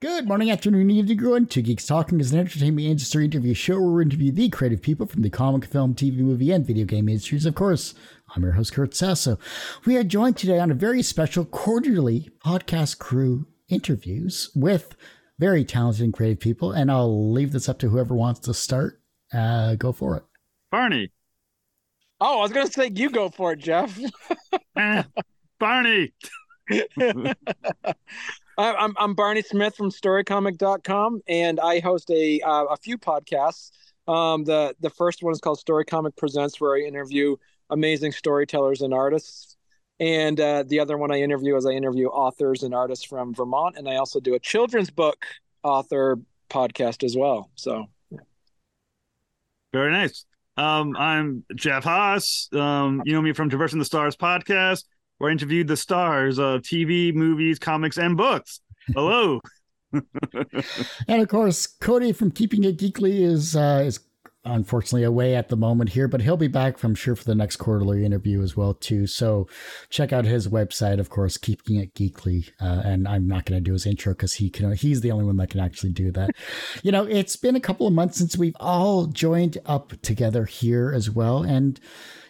Good morning, afternoon, evening, everyone. Two Geeks Talking is an entertainment industry interview show where we interview the creative people from the comic, film, TV, movie, and video game industries, of course. I'm your host, Kurt Sasso. We are joined today on a very special quarterly podcast crew interviews with very talented and creative people, and I'll leave this up to whoever wants to start. Uh, go for it. Barney. Oh, I was going to say you go for it, Jeff. eh, Barney. I'm I'm Barney Smith from StoryComic.com, and I host a uh, a few podcasts. Um, the the first one is called Story Comic Presents, where I interview amazing storytellers and artists. And uh, the other one I interview is I interview authors and artists from Vermont, and I also do a children's book author podcast as well. So, very nice. Um, I'm Jeff Haas. Um, you know me from Traversing the Stars podcast where I interviewed the stars of TV, movies, comics, and books. Hello. and of course, Cody from Keeping It Geekly is uh, is unfortunately away at the moment here, but he'll be back, I'm sure, for the next quarterly interview as well too. So check out his website, of course, Keeping It Geekly. Uh, and I'm not going to do his intro because he can. He's the only one that can actually do that. you know, it's been a couple of months since we've all joined up together here as well, and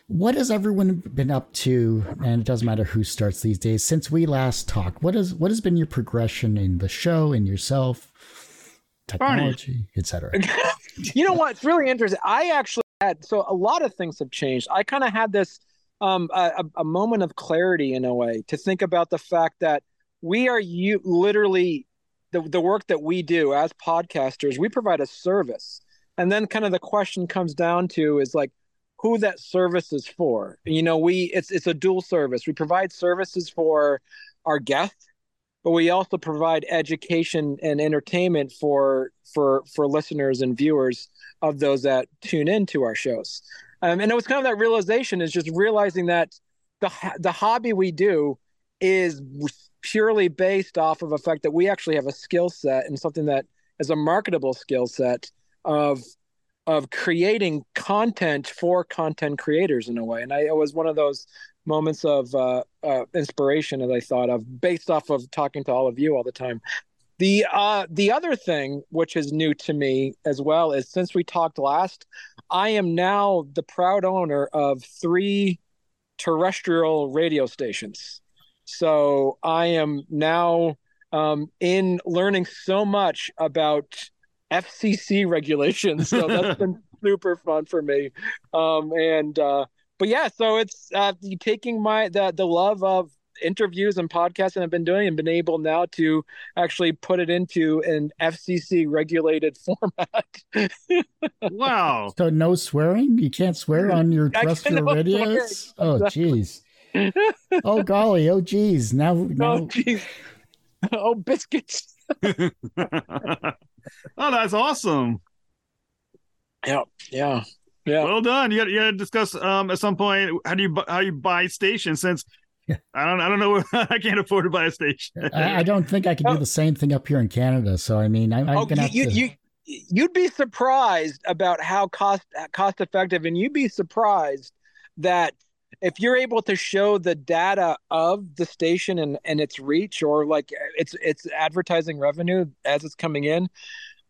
what has everyone been up to? And it doesn't matter who starts these days. Since we last talked, what has what has been your progression in the show and yourself, technology, etc. you know what? It's really interesting. I actually had so a lot of things have changed. I kind of had this um, a, a moment of clarity in a way to think about the fact that we are you literally the, the work that we do as podcasters we provide a service and then kind of the question comes down to is like who that service is for. You know, we it's it's a dual service. We provide services for our guests, but we also provide education and entertainment for for for listeners and viewers of those that tune into our shows. Um, and it was kind of that realization is just realizing that the the hobby we do is purely based off of the fact that we actually have a skill set and something that is a marketable skill set of of creating content for content creators in a way. And I, it was one of those moments of uh, uh, inspiration that I thought of based off of talking to all of you all the time. The uh, the other thing which is new to me as well is since we talked last, I am now the proud owner of three terrestrial radio stations. So I am now um, in learning so much about FCC regulations. So that's been super fun for me. Um, and uh, but yeah, so it's uh, taking my the the love of interviews and podcasts that I've been doing and been able now to actually put it into an FCC regulated format. wow. So no swearing? You can't swear on your terrestrial radios? Oh jeez. oh golly, oh geez. Now, now... Oh geez. Oh biscuits. oh, that's awesome. Yeah, yeah, yeah. Well done. You got you got to discuss um at some point how do you how you buy stations since I don't I don't know I can't afford to buy a station. I, I don't think I can do the same thing up here in Canada. So I mean, I, I'm oh, gonna you, to... you you'd be surprised about how cost cost effective, and you'd be surprised that if you're able to show the data of the station and, and its reach or like its its advertising revenue as it's coming in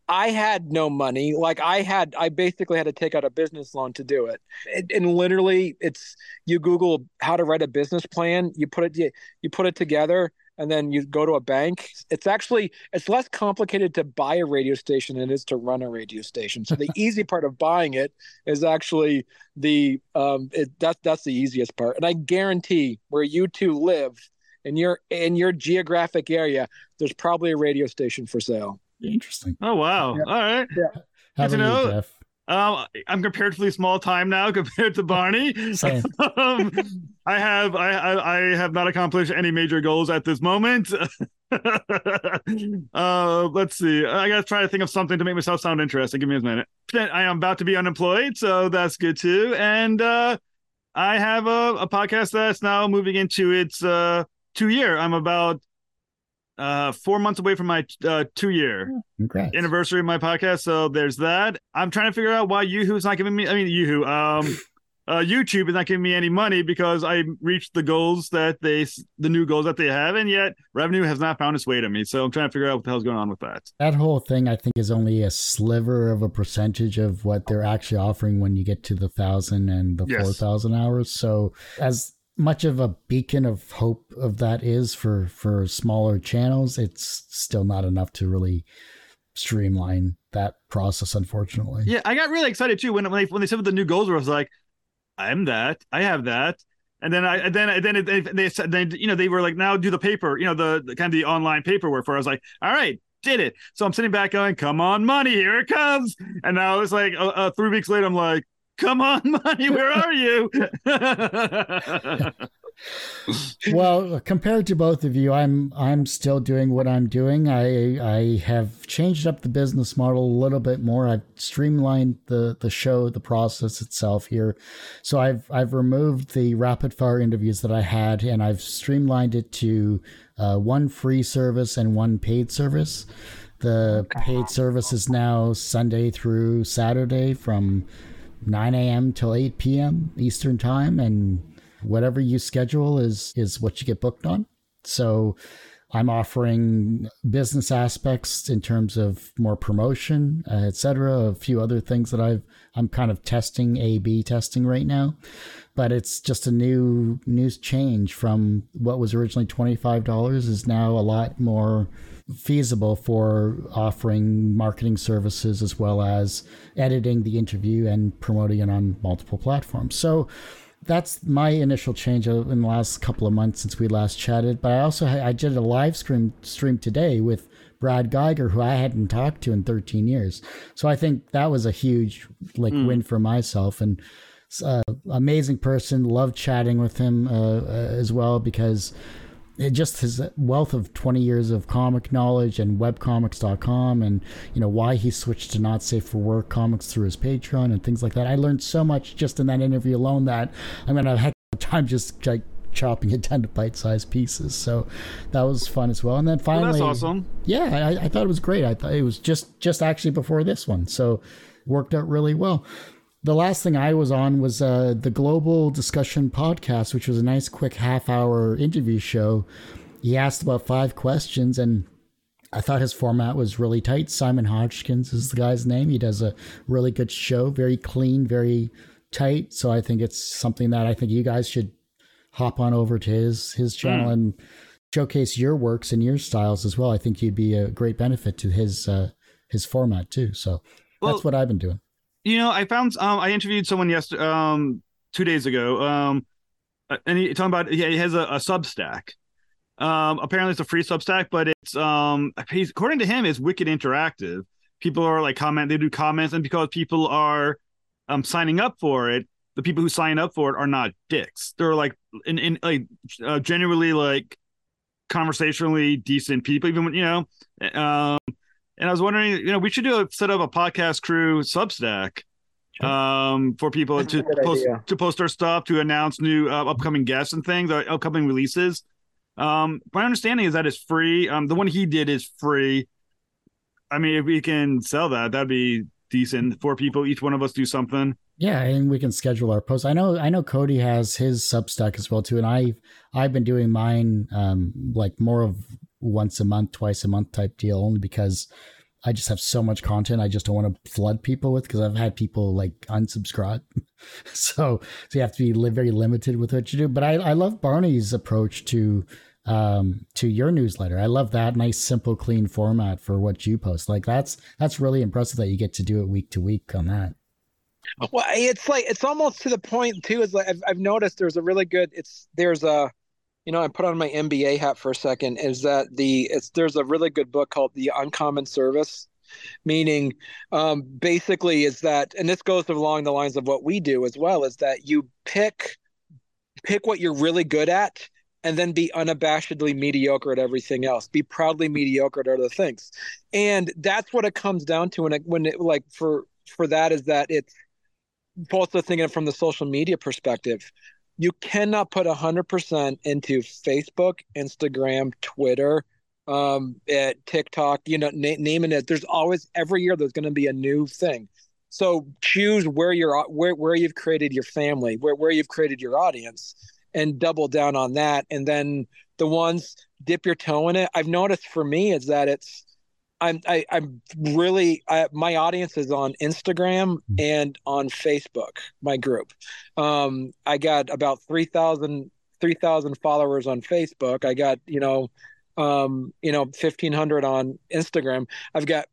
i had no money like i had i basically had to take out a business loan to do it. it and literally it's you google how to write a business plan you put it you, you put it together and then you go to a bank. It's actually it's less complicated to buy a radio station than it is to run a radio station. So the easy part of buying it is actually the um it, that's that's the easiest part. And i guarantee where you two live in your in your geographic area there's probably a radio station for sale. Interesting. Oh wow. Yeah. all right. Yeah. Good to know. Um, I'm comparatively small time now compared to Barney. um, I have I, I, I have not accomplished any major goals at this moment. uh, let's see. I gotta try to think of something to make myself sound interesting. Give me a minute. I am about to be unemployed, so that's good too. And uh, I have a, a podcast that's now moving into its uh, two year. I'm about uh four months away from my uh two year anniversary of my podcast so there's that i'm trying to figure out why yoo-hoo's not giving me i mean yoo-hoo um uh, YouTube is not giving me any money because I reached the goals that they, the new goals that they have, and yet revenue has not found its way to me. So I'm trying to figure out what the hell's going on with that. That whole thing, I think, is only a sliver of a percentage of what they're actually offering when you get to the thousand and the yes. four thousand hours. So as much of a beacon of hope of that is for for smaller channels, it's still not enough to really streamline that process. Unfortunately, yeah, I got really excited too when when they when they said what the new goals were. I was like, I'm that, I have that. And then I, then, then they, they said, then, you know, they were like, now do the paper, you know, the, the kind of the online paperwork for, I was like, all right, did it. So I'm sitting back going, come on, money, here it comes. And now it's like uh, uh, three weeks later, I'm like, come on, money, where are you? well, compared to both of you, I'm I'm still doing what I'm doing. I I have changed up the business model a little bit more. I've streamlined the the show, the process itself here. So I've I've removed the rapid fire interviews that I had, and I've streamlined it to uh, one free service and one paid service. The paid service is now Sunday through Saturday from 9 a.m. till 8 p.m. Eastern time, and whatever you schedule is is what you get booked on. So I'm offering business aspects in terms of more promotion, uh, etc. A few other things that I've I'm kind of testing A/B testing right now, but it's just a new news change from what was originally twenty five dollars is now a lot more feasible for offering marketing services as well as editing the interview and promoting it on multiple platforms. So that's my initial change in the last couple of months since we last chatted. But I also I did a live stream stream today with Brad Guigar, who I hadn't talked to in 13 years. So I think that was a huge like mm. win for myself and. Uh, amazing person. Love chatting with him uh, uh, as well because just his wealth of 20 years of comic knowledge and webcomics.com and you know why he switched to not safe for work comics through his patreon and things like that. I learned so much just in that interview alone that i'm gonna have a heck of a time just like chopping it down to bite-sized pieces. So that was fun as well. And then finally well, that's awesome. Yeah I, I thought it was great. I thought it was just just actually before this one. So worked out really well the last thing I was on was uh, the Global Discussion podcast, which was a nice, quick half hour interview show. He asked about five questions, and I thought his format was really tight. Simon Hodgkins is the guy's name. He does a really good show, very clean, very tight. So I think it's something that I think you guys should hop on over to his his channel mm. and showcase your works and your styles as well. I think you'd be a great benefit to his uh, his format too. So well, that's what I've been doing. You know, I found um, I interviewed someone yesterday, um, two days ago, um, uh, and he talking about yeah, he has a, a Substack. Um, apparently it's a free Substack, but it's um, according to him, it's wicked interactive. People are like comment, they do comments, and because people are um signing up for it, the people who sign up for it are not dicks. They're like in in like uh, genuinely like conversationally decent people, even when you know. Um, and I was wondering, you know, we should do a set up a podcast crew Substack um, for people That's to post idea. to post our stuff, to announce new uh, upcoming guests and things, or uh, upcoming releases. Um, my understanding is that it's free. Um, the one he did is free. I mean, if we can sell that, that'd be decent. for people, each one of us do something. Yeah, and we can schedule our posts. I know, I know, Cody has his Substack as well too, and I, I've been doing mine, um, like more of once a month, twice a month type deal, only because I just have so much content. I just don't want to flood people with because I've had people like unsubscribe. so, so you have to be li- very limited with what you do. But I, I love Barney's approach to um to your newsletter. I love that nice, simple, clean format for what you post. Like that's that's really impressive that you get to do it week to week on that. Well, it's like it's almost to the point too. Is like I've, I've noticed there's a really good. It's there's a you know, I put on my MBA hat for a second. Is that the it's there's a really good book called The Uncommon Service, meaning um, basically is that, and this goes along the lines of what we do as well, is that you pick pick what you're really good at and then be unabashedly mediocre at everything else. Be proudly mediocre at other things, and that's what it comes down to. And when it like for for that is that it's also thinking from the social media perspective you cannot put 100% into Facebook, Instagram, Twitter, um, at TikTok, you know, na- naming it. There's always, every year, there's going to be a new thing. so choose where you're where where you've created your family, where where you've created your audience, and double down on that. And then the ones dip your toe in it. I've noticed for me is that it's I'm I, am i am really I, my audience is on Instagram hmm. and on Facebook. My group, um, I got about 3,000 3,000 followers on Facebook. I got you know, um, you know, fifteen hundred on Instagram. I've got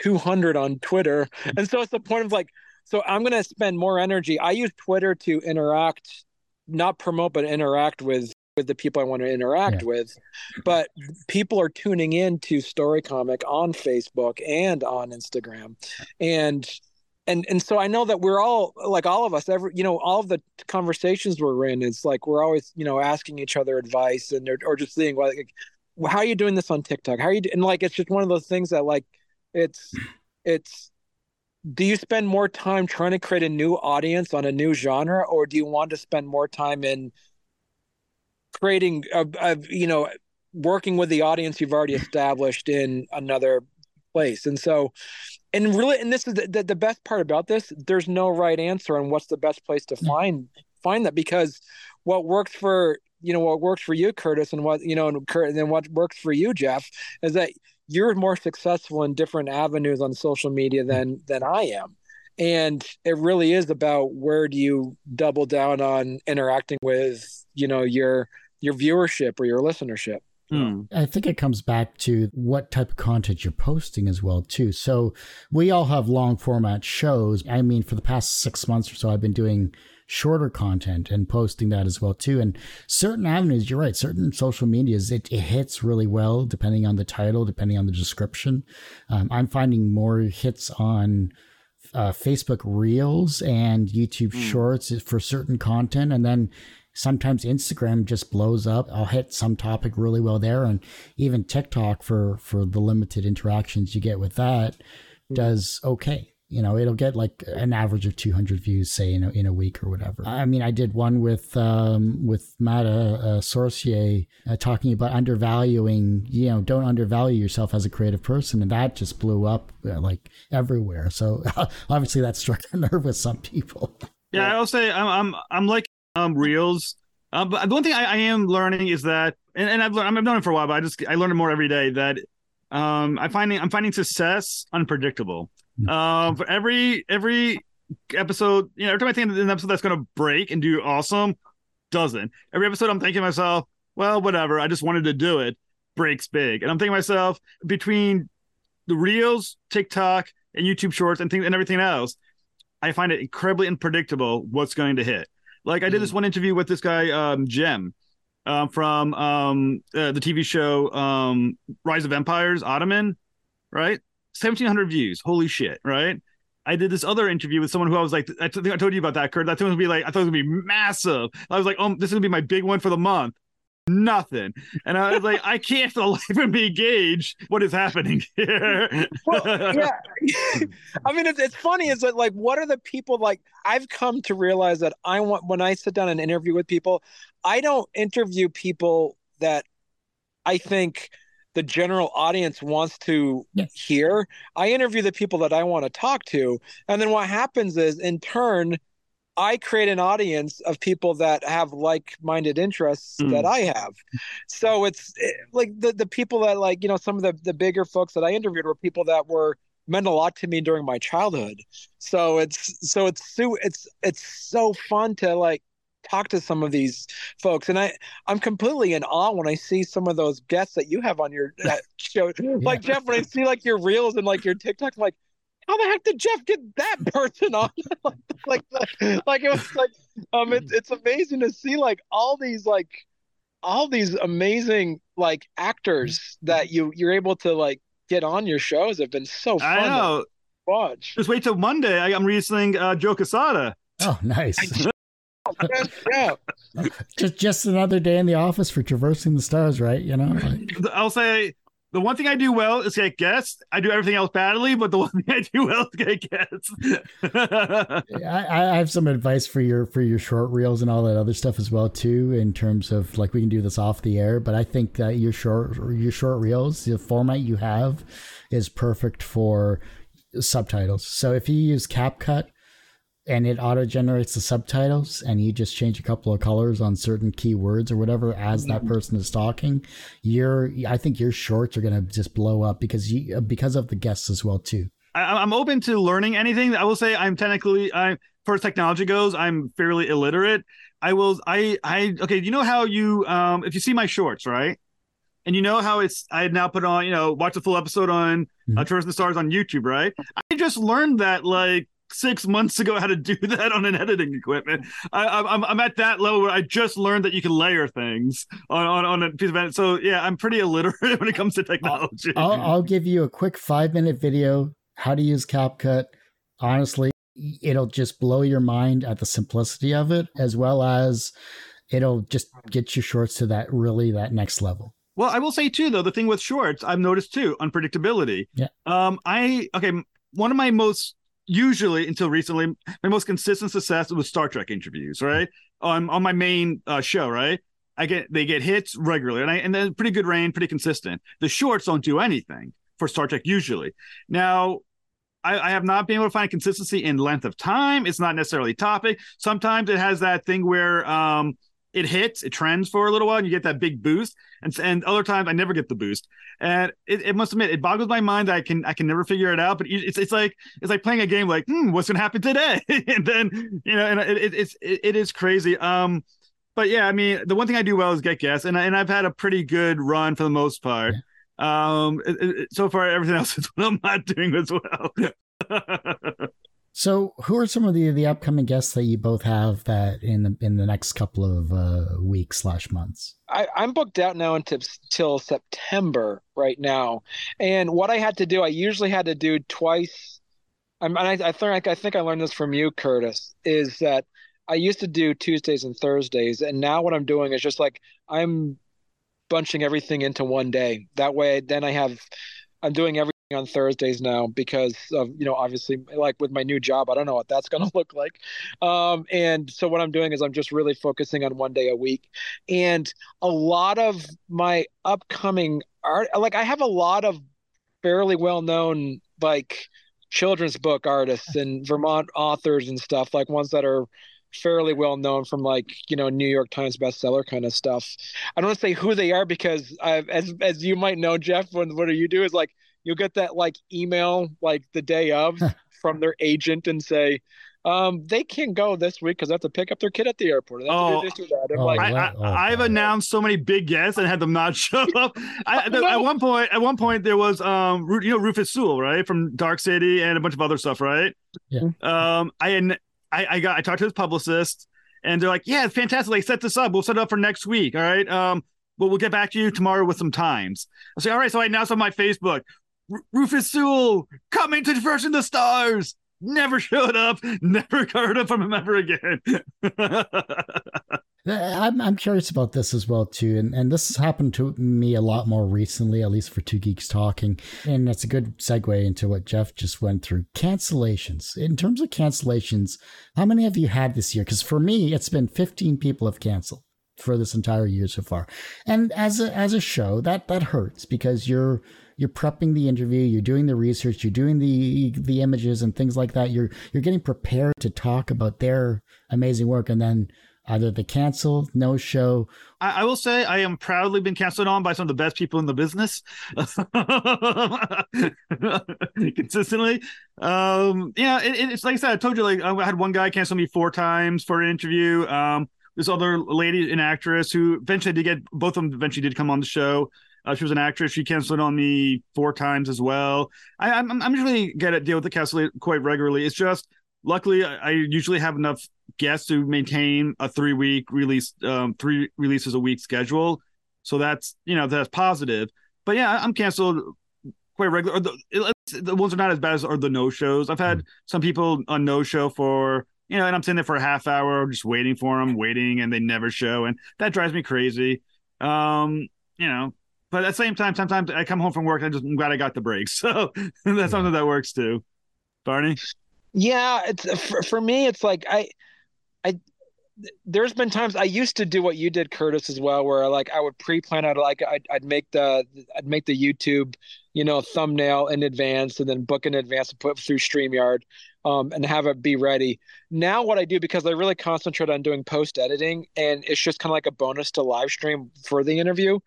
two hundred on Twitter, hmm. and so it's the point of like, so I'm gonna spend more energy. I use Twitter to interact, not promote, but interact with with the people I want to interact yeah. with. But people are tuning in to Story Comic on Facebook and on Instagram. And and and so I know that we're all like all of us every you know all of the conversations we're in is like we're always you know asking each other advice and or, or just seeing like how are you doing this on TikTok how are you do-? and like it's just one of those things that like it's it's do you spend more time trying to create a new audience on a new genre or do you want to spend more time in creating a, a, you know working with the audience you've already established in another place. And so and really and this is the, the, the, best part about this there's no right answer on what's the best place to find find that because what works for you know what works for you curtis and what you know and, Kurt, and then what works for you jeff is that you're more successful in different avenues on social media than than i am. And it really is about where do you double down on interacting with you know your your viewership or your listenership. Hmm. I think it comes back to what type of content you're posting as well too. So we all have long format shows. I mean, for the past six months or so, I've been doing shorter content and posting that as well too. And certain avenues, you're right, certain social medias, it, it hits really well depending on the title, depending on the description. Um, I'm finding more hits on uh, Facebook Reels and YouTube mm. Shorts for certain content, and then sometimes Instagram just blows up. I'll hit some topic really well there, and even TikTok for for the limited interactions you get with that hmm. does okay. You know, it'll get like an average of 200 views, say in a, in a week or whatever. I mean, I did one with um, with Matt uh, Sorcier uh, talking about undervaluing. You know, don't undervalue yourself as a creative person, and that just blew up uh, like everywhere. So obviously, that struck a nerve with some people. Yeah, I'll say I'm I'm I'm like um, reels. Um, but the one thing I, I, am learning is that, and, and I've learned, I've known it for a while, but I just I learn it more every day that um, I'm finding I'm finding success unpredictable. Hmm. Um, for every every episode, you know, every time I think an episode that's going to break and do awesome, doesn't. Every episode, I'm thinking to myself, well, whatever. I just wanted to do it. Breaks big, and I'm thinking to myself between the reels, TikTok, and YouTube Shorts, and things and everything else, I find it incredibly unpredictable what's going to hit. Like I did this mm. one interview with this guy, um, Cem, uh, from um, uh, the TV show um, Rise of Empires, Ottoman, right? 1700 views. Holy shit, right? I did this other interview with someone who I was like, I think I told you about that, Kurt. Thought it would be like, I thought it would be massive. I was like, oh, this is gonna be my big one for the month nothing. And I was like, I can't for the life of me gauge what is happening here. well, yeah. I mean, it's, it's funny is that like, what are the people like? I've come to realize that I want, when I sit down and interview with people, I don't interview people that I think the general audience wants to yeah. hear. I interview the people that I want to talk to. And then what happens is, in turn, I create an audience of people that have like-minded interests mm. that I have. So it's it, eh, like the the people that like you know some of the the bigger folks that I interviewed were people that were meant a lot to me during my childhood. So it's so it's so it's it's so fun to like talk to some of these folks and i i'm completely in awe when i see some of those guests that you have on your show like jeff when i see like your reels and like your tiktok like how the heck did Jeff get that person on? like, like, like, it was like, um, it's it's amazing to see like all these like, all these amazing like actors that you you're able to like get on your shows have been so fun. I know. watch. Just wait till Monday. I, am releasing uh, Joe Quesada. Oh, nice. yeah. just just another day in the office for traversing the stars, right? You know. Like... I'll say the one thing I do well is get guests. I do everything else badly, but the one thing I do well is get guests. I, I, have some advice for your for your short reels and all that other stuff as well too. In terms of like we can do this off the air, but I think that your short your short reels, the format you have, is perfect for subtitles. So if you use CapCut and it auto generates the subtitles and you just change a couple of colors on certain keywords or whatever as that person is talking, your I think your shorts are going to just blow up because you because of the guests as well too. I, am open to learning anything. I will say I'm technically I far as technology goes, I'm fairly illiterate. I will I I okay, you know how you um if you see my shorts, right? And you know how it's I now put on, you know, watch the full episode on mm-hmm. uh, Traversing the Stars on YouTube, right? I just learned that like six months ago how to do that on an editing equipment. I, am I'm, I'm at that level where I just learned that you can layer things on, on, on a piece of edit. So yeah, I'm pretty illiterate when it comes to technology. I'll, I'll give you a quick five minute video how to use CapCut. Honestly, it'll just blow your mind at the simplicity of it, as well as it'll just get your shorts to that really that next level. Well, I will say too, though, the thing with shorts, I've noticed too, unpredictability. Yeah. Um, I okay, one of my most usually until recently, my most consistent success was Star Trek interviews, right? On on my main uh, show, right? I get they get hits regularly, and I and then pretty good rain, pretty consistent. The shorts don't do anything for Star Trek usually. Now, I, I, have not been able to find consistency in length of time. It's not necessarily topic. Sometimes it has that thing where um, it hits, it trends for a little while, and you get that big boost. And and other times I never get the boost. And it, it must admit, it boggles my mind that I can I can never figure it out. But it's it's like it's like playing a game like, hmm, what's gonna happen today? and then you know, and it, it, it's it, it is crazy. Um, but yeah, I mean, the one thing I do well is get guests, and and I've had a pretty good run for the most part. Um, so far everything else is what I'm not doing as well. So, who are some of the the upcoming guests that you both have that in the in the next couple of uh, weeks slash months? I, am booked out now until September right now, and what I had to do, I usually had to do twice. I'm, and I, I think I think I learned this from you, Curtis, is that I used to do Tuesdays and Thursdays, and now what I'm doing is just like I'm bunching everything into one day. That way, then I have I'm doing every on Thursdays now because of you know obviously like with my new job I don't know what that's going to look like um, and so what I'm doing is I'm just really focusing on one day a week and a lot of my upcoming art like I have a lot of fairly well known like children's book artists and Vermont authors and stuff like ones that are fairly well known from like you know New York Times bestseller kind of stuff. I don't want to say who they are because I've, as as you might know, Jeff, when what do you do is like you'll get that like email like the day of from their agent and say, um, they can't go this week because they have to pick up their kid at the airport. oh, oh, like, I, have oh, announced so many big guests and had them not show up. I, no. At one point, at one point, there was um, you know, Rufus Sewell, right, from Dark City and a bunch of other stuff, right? Yeah. Um, I I, I got I talked to his publicist, and they're like, "Yeah, fantastic. Like, set this up. We'll set it up for next week. All right. Um, well, we'll get back to you tomorrow with some times." I say, "All right." So I announced on my Facebook, Rufus Sewell coming to Traversing the Stars. Never showed up. Never heard of him ever again. Uh, I'm I'm curious about this as well too, and and this has happened to me a lot more recently, at least for Two Geeks Talking, and that's a good segue into what Jeff just went through. Cancellations. In terms of cancellations, how many have you had this year? Because for me, it's been 15 people have canceled for this entire year so far, and as a as a show, that that hurts because you're you're prepping the interview, you're doing the research, you're doing the the images and things like that. You're you're getting prepared to talk about their amazing work, and then either the cancel, no show. I, I, will say I am proudly been canceled on by some of the best people in the business consistently. Um, yeah, it, it's like I said, I told you, like I had one guy cancel me four times for an interview. Um, this other lady, an actress who eventually did get both of them eventually did come on the show. Uh, she was an actress. She canceled on me four times as well. I, am I'm, I'm usually get to deal with the cancel quite regularly. It's just luckily I, I usually have enough guests to maintain a three week release, um, three releases a week schedule. So that's you know that's positive. But yeah, I'm canceled quite regular. The, the ones are not as bad as are the no shows. I've had mm-hmm. some people on no show for you know, and I'm sitting there for a half hour just waiting for them, waiting, and they never show, and that drives me crazy. Um, you know, but at the same time, sometimes I come home from work. I just I'm glad I got the breaks. So that's yeah. something that works too. Barney. Yeah, it's for, for me. It's like I, I. There's been times I used to do what you did, Curtis, as well, where like I would pre-plan out like I'd, I'd make the I'd make the YouTube you know, thumbnail in advance and then book in advance and put through StreamYard um, and have it be ready. Now, what I do because I really concentrate on doing post editing and it's just kind of like a bonus to live stream for the interview.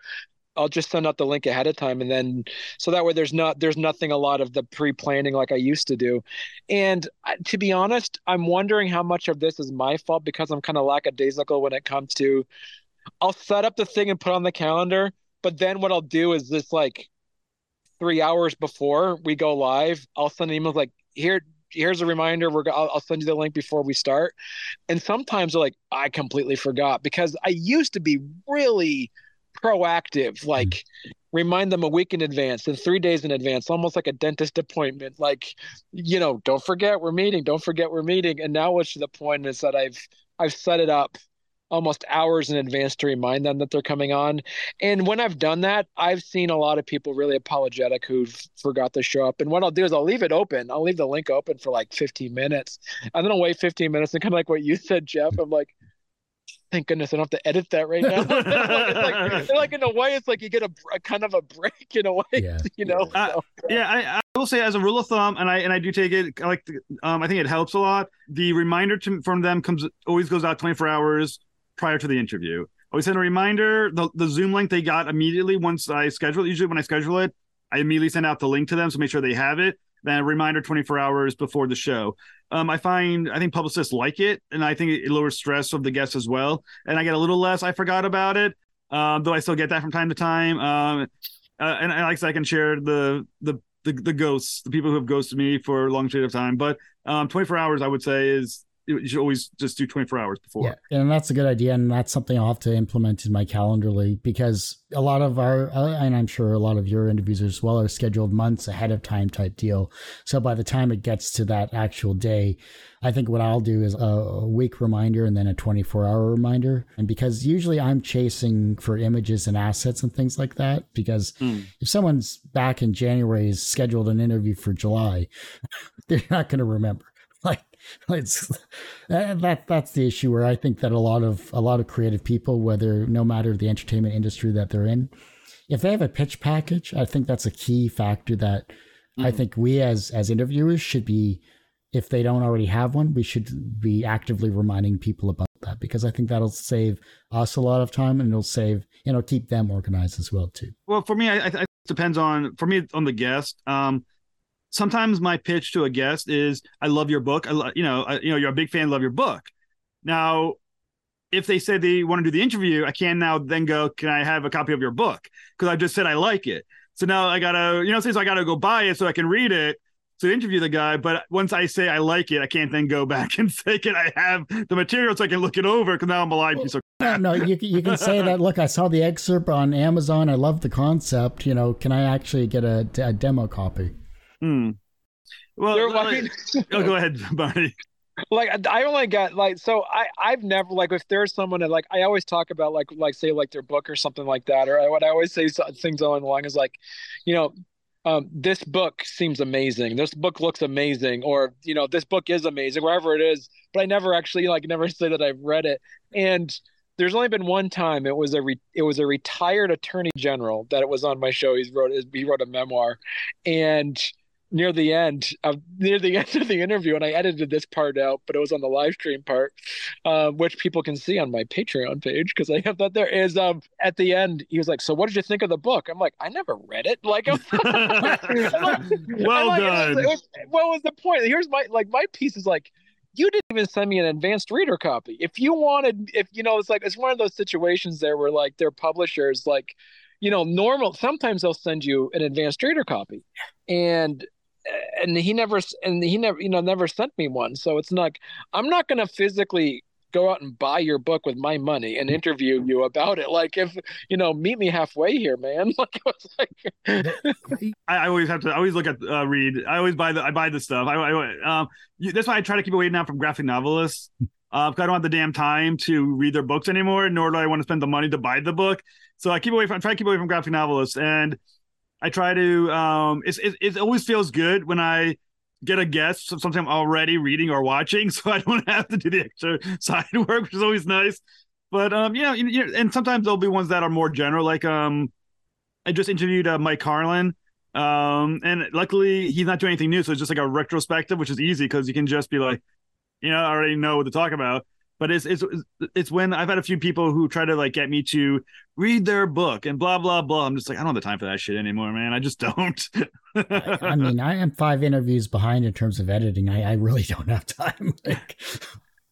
I'll just send out the link ahead of time and then so that way there's not there's nothing a lot of the pre-planning like I used to do. And to be honest, I'm wondering how much of this is my fault because I'm kind of lackadaisical when it comes to I'll set up the thing and put on the calendar, but then what I'll do is this like three hours before we go live, I'll send an email like here here's a reminder we're I'll, I'll send you the link before we start. And sometimes they're like i completely forgot because i used to be really proactive like mm-hmm. remind them a week in advance and three days in advance almost like a dentist appointment. Like you know don't forget we're meeting don't forget we're meeting. And now what's to the point is that i've i've set it up almost hours in advance to remind them that they're coming on. And when I've done that, I've seen a lot of people really apologetic who forgot to show up. And what I'll do is I'll leave it open. I'll leave the link open for like 15 minutes and then I'll wait 15 minutes and kind of like what you said, Jeff. I'm like, thank goodness I don't have to edit that right now. like, like, in a way, it's like you get a, a kind of a break in a way, yeah. you know. Uh, so. Yeah, I, I, will say as a rule of thumb, and I and I do take it. I like, the, um, I think it helps a lot. The reminder to, from them comes always goes out 24 hours prior to the interview. I always send a reminder. The, the Zoom link they got immediately once I schedule it. Usually when I schedule it, I immediately send out the link to them so make sure they have it. Then a reminder 24 hours before the show. Um, I find I think publicists like it, and I think it lowers stress of the guests as well. And I get a little less. I forgot about it, um, though I still get that from time to time. Um, uh, and, and like I can share the the the, the ghosts, the people who have ghosted me for a long period of time. But um, 24 hours, I would say, is you should always just do 24 hours before. Yeah, and that's a good idea, and that's something I'll have to implement in my Calendarly because a lot of our, uh, and I'm sure a lot of your interviews as well, are scheduled months ahead of time type deal. So by the time it gets to that actual day, I think what I'll do is a, a week reminder and then a 24 hour reminder. And because usually I'm chasing for images and assets and things like that, because mm. if someone's back in January is scheduled an interview for July, they're not going to remember. It's that that's the issue where I think that a lot of a lot of creative people, whether no matter the entertainment industry that they're in, if they have a pitch package, I think that's a key factor that mm-hmm. I think we as as interviewers should be if they don't already have one, we should be actively reminding people about that because I think that'll save us a lot of time and it'll save, you know, keep them organized as well too. Well, for me, I, I it depends on for me on the guest. Um, sometimes my pitch to a guest is, "I love your book. I lo- you know, I, you know, you're a big fan. Love your book." Now, if they say they want to do the interview, I can now then go, "Can I have a copy of your book?" Because I just said I like it. So now I gotta, you know, so I gotta go buy it so I can read it to interview the guy. But once I say I like it, I can't then go back and say, "Can I have the material so I can look it over?" Because now I'm a live piece of. No, no, you you can say that. Look, I saw the excerpt on Amazon. I love the concept. You know, can I actually get a, a demo copy? Hmm. Well, like, oh, go ahead, Barney. Like I only got like so I I've never like if there's someone that like I always talk about like like say like their book or something like that or what I always say things along the line is like, you know, um, this book seems amazing. This book looks amazing, or you know, this book is amazing, wherever it is. But I never actually like never say that I've read it. And there's only been one time it was a re- it was a retired attorney general that it was on my show. He wrote he wrote a memoir, and near the end of near the end of the interview, and I edited this part out, but it was on the live stream part, uh, which people can see on my Patreon page because I have that there. Is um at the end he was like, "So what did you think of the book?" I'm like, "I never read it." Like, like well like, done. It was, it was, what was the point? Here's my like my piece is like you didn't even send me an advanced reader copy. If you wanted, if you know, it's like it's one of those situations there where like their publishers like, you know, normal. Sometimes they'll send you an advanced reader copy, and and he never and he never you know never sent me one. So it's not i'm not going to physically go out and buy your book with my money and interview you about it. Like if you know meet me halfway here man. Like, like I, always have to I always look at uh, read i always buy the i buy the stuff. I, I um you, that's why i try to keep away now from graphic novelists uh, I don't have the damn time to read their books anymore, nor do I want to spend the money to buy the book. So I keep away from I try to keep away from graphic novelists. And I try to. Um, it's, it, it always feels good when I get a guest sometime already reading or watching, so I don't have to do the extra side work, which is always nice. But um, yeah, you know, and sometimes there'll be ones that are more general, like um, I just interviewed uh, Mike Carlin Um, and luckily he's not doing anything new, so it's just like a retrospective, which is easy because you can just be like, you know, I already know what to talk about. But it's it's it's when I've had a few people who try to like get me to read their book and blah blah blah. I'm just like, I don't have the time for that shit anymore, man. I just don't. I, I, mean, I am five interviews behind in terms of editing. I, I really don't have time. like,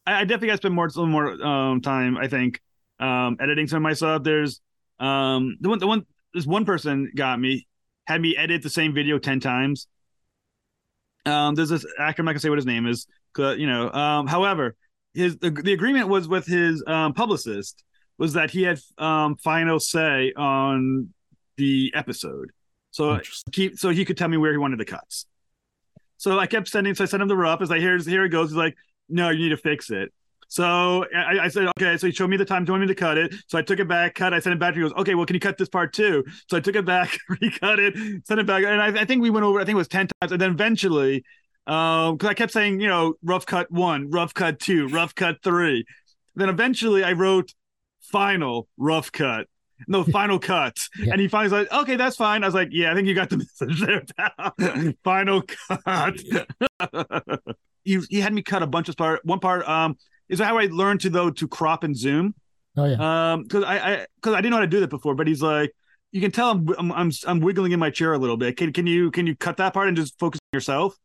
I, I definitely got to spend more some more um, time. I think um, editing some of my stuff. There's um, the one the one this one person got me had me edit the same video 10 times. Um, there's this actor, I'm not gonna say what his name is, you know. Um, however, his the, the agreement was with his um, publicist was that he had um, final say on the episode. So he so he could tell me where he wanted the cuts. So I kept sending, so I sent him the rough. As like, here's here it goes. He's like, no, you need to fix it. So I, I, said, okay. So he showed me the time, told me to cut it. So I took it back, cut. I sent it back. He goes, okay, well, can you cut this part too? So I took it back, recut it, sent it back, and I, I, think we went over. I think it was ten times, and then eventually, because um, I kept saying, you know, rough cut one, rough cut two, rough cut three. Then eventually, I wrote final rough cut. No, final cut. Yeah. And he finally like, okay, that's fine. I was like, yeah, I think you got the message there. final cut. he, he had me cut a bunch of part. One part, um, is how I learned to though to crop and zoom. Oh yeah. Um, because I I because I didn't know how to do that before, but he's like, you can tell I'm I'm I'm, I'm wiggling in my chair a little bit. Can can you can you cut that part and just focus on yourself?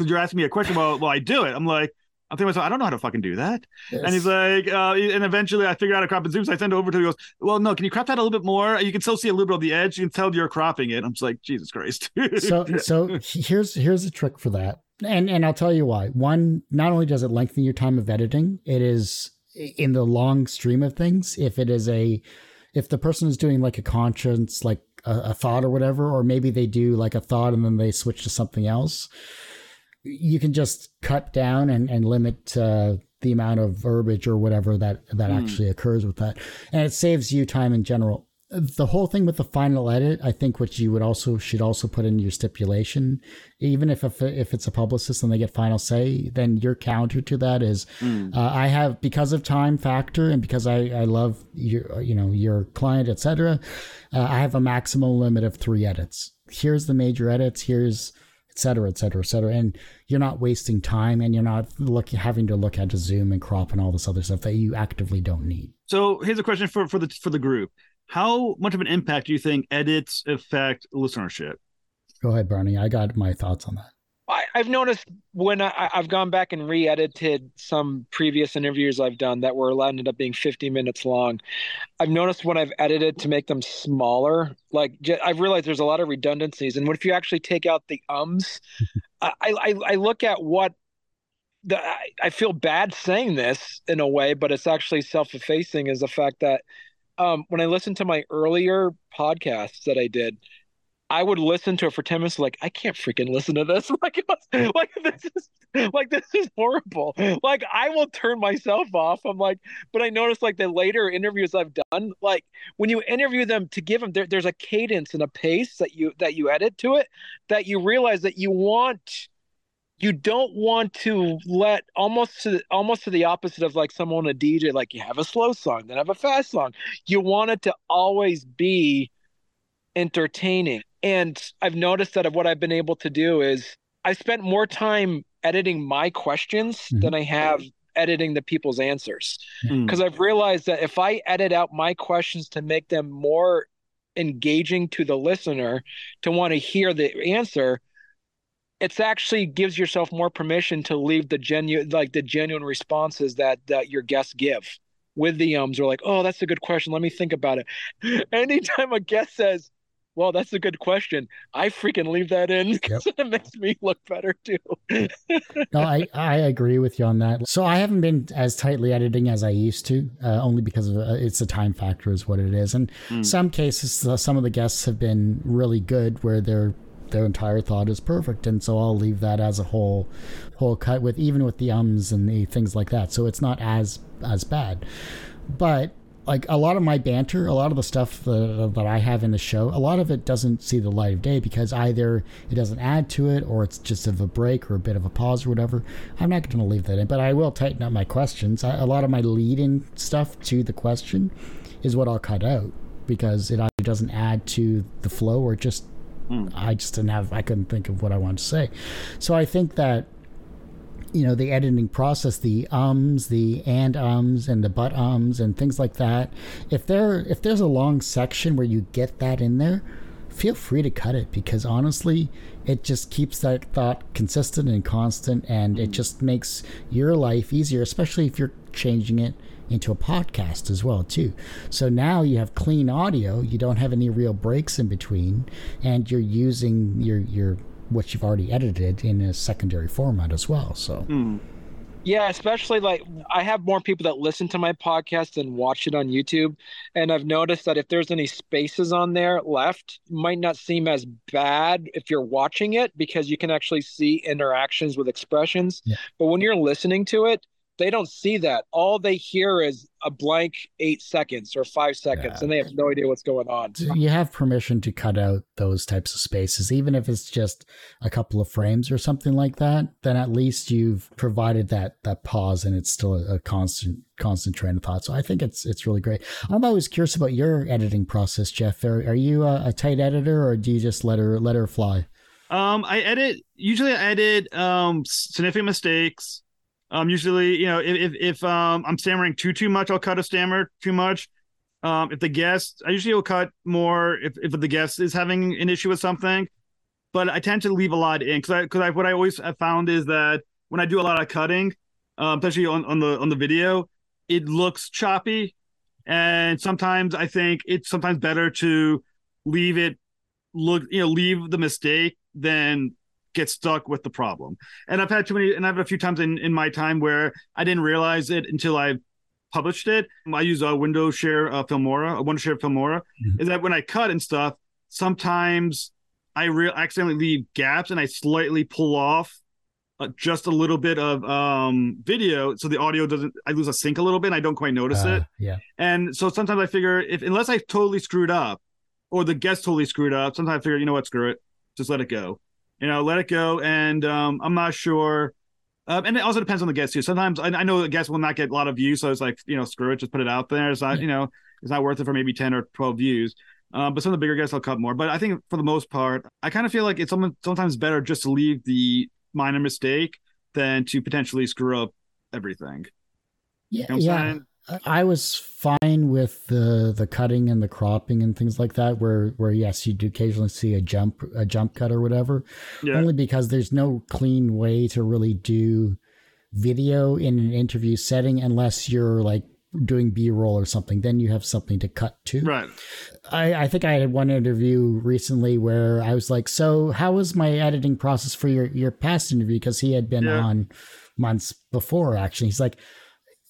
Because you're asking me a question. Well, well, I do it. I'm like. I'm thinking myself, I don't know how to fucking do that. Yes. And he's like, uh, and eventually I figured out a crop and zoom. So I send it over to him. He goes, Well, no, can you crop that a little bit more? You can still see a little bit of the edge. You can tell you're cropping it. I'm just like, Jesus Christ. so, so here's here's a trick for that and and I'll tell you why. One, not only does it lengthen your time of editing, it is in the long stream of things. If it is a, if the person is doing like a conscience, like a, a thought or whatever, or maybe they do like a thought and then they switch to something else, you can just cut down and and limit. Uh, the amount of verbiage or whatever that that mm. actually occurs with that and it saves you time in general the whole thing with the final edit, I think, what you would also should also put in your stipulation, even if if, if it's a publicist and they get final say, then your counter to that is, mm. uh, I have because of time factor and because I I love your you know your client etc. Uh, I have a maximum limit of three edits. Here's the major edits. Here's et cetera, et cetera, et cetera. And you're not wasting time and you're not looking having to look at to zoom and crop and all this other stuff that you actively don't need. So here's a question for, for the for the group how much of an impact do you think edits affect listenership? Go ahead, Barney. I got my thoughts on that. I, have noticed when I, have gone back and re-edited some previous interviews I've done that were ended up being 50 minutes long. I've noticed when I've edited to make them smaller, like I've realized there's a lot of redundancies. And what if you actually take out the ums? I, I, I look at what the, I, I feel bad saying this in a way, but it's actually self-effacing. Is the fact that um, when I listened to my earlier podcasts that I did, I would listen to it for 10 minutes, like, I can't freaking listen to this. Like, it was, like this is like this is horrible. Like, I will turn myself off. I'm like, but I noticed like the later interviews I've done, like when you interview them to give them there, there's a cadence and a pace that you that you edit to it that you realize that you want you don't want to let almost to almost to the opposite of like someone a DJ like you have a slow song then have a fast song you want it to always be entertaining. And I've noticed that of what I've been able to do is I spent more time editing my questions mm-hmm. than I have editing the people's answers. Because mm. I've realized that if I edit out my questions to make them more engaging to the listener to want to hear the answer it's actually gives yourself more permission to leave the genuine like the genuine responses that that your guests give with the ums. Or like oh that's a good question. Let me think about it. Anytime a guest says well that's a good question. I freaking leave that in. Because yep. it makes me look better too. No i i agree with you on that. So i haven't been as tightly editing as i used to uh, only because of uh, it's a time factor is what it is. And mm. some cases uh, some of the guests have been really good where they're their entire thought is perfect. And so i'll leave that as a whole whole cut with even with the ums and the things like that. So it's not as as bad. But like a lot of my banter a lot of the stuff that, that i have in the show a lot of it doesn't see the light of day because either it doesn't add to it or it's just of a break or a bit of a pause or whatever i'm not going to leave that in but i will tighten up my questions I, a lot of my lead-in stuff to the question is what i'll cut out because it either doesn't add to the flow or just hmm. I just didn't have, I couldn't think of what I wanted to say. So I think that you know the editing process the ums the and ums and the but ums and things like that if there if there's a long section where you get that in there feel free to cut it because honestly it just keeps that thought consistent and constant and it mm. just makes your life easier especially if you're changing it into a podcast as well too. So now you have clean audio you don't have any real breaks in between and you're using your your what you've already edited in a secondary format as well. So. Mm. Yeah, especially like I have more people that listen to my podcast than watch it on YouTube. And I've noticed that if there's any spaces on there left, might not seem as bad if you're watching it because you can actually see interactions with expressions. Yeah. But when you're listening to it, they don't see that. All they hear is a blank eight seconds or five seconds, yeah. and they have no idea what's going on. You have permission to cut out those types of spaces, even if it's just a couple of frames or something like that. Then at least you've provided that that pause, and it's still a, a constant constant train of thought. So I think it's it's really great. I'm always curious about your editing process, Jeff. Are, are you a, a tight editor, or do you just let her let her fly? Um, I edit. Usually, I edit um significant mistakes um, usually, you know, if if, if um, I'm stammering too too much, I'll cut a stammer too much. Um, if the guest, I usually will cut more if if the guest is having an issue with something, but I tend to leave a lot in because because I what I always have found is that when I do a lot of cutting, um, especially on on the on the video, it looks choppy, and sometimes I think it's sometimes better to leave it look you know leave the mistake than get stuck with the problem. And I've had too many, and I've had a few times in, in my time where I didn't realize it until I published it. I use a Wondershare uh, Filmora, a Wondershare Filmora. Mm-hmm. Is that when I cut and stuff, sometimes I re- accidentally leave gaps and I slightly pull off uh, just a little bit of um, video, so the audio doesn't. I lose a sync a little bit. and I don't quite notice uh, it. Yeah. And so sometimes I figure if unless I totally screwed up, or the guest totally screwed up, sometimes I figure you know what, screw it, just let it go you know, let it go. And um, I'm not sure. Uh, and it also depends on the guest too. Sometimes I, I know the guest will not get a lot of views, so it's like you know, screw it, just put it out there. It's not yeah. you know, it's not worth it for maybe ten or twelve views. Um, but some of the bigger guests I'll cut more. But I think for the most part, I kind of feel like it's sometimes better just to leave the minor mistake than to potentially screw up everything. Yeah, you know yeah. I was fine with the the cutting and the cropping and things like that. Where where yes, you do occasionally see a jump a jump cut or whatever. Yeah. Only because there's no clean way to really do video in an interview setting unless you're like doing B roll or something. Then you have something to cut to. Right. I, I think I had one interview recently where I was like, "So how was my editing process for your your past interview?" Because he had been yeah. on months before. Actually, he's like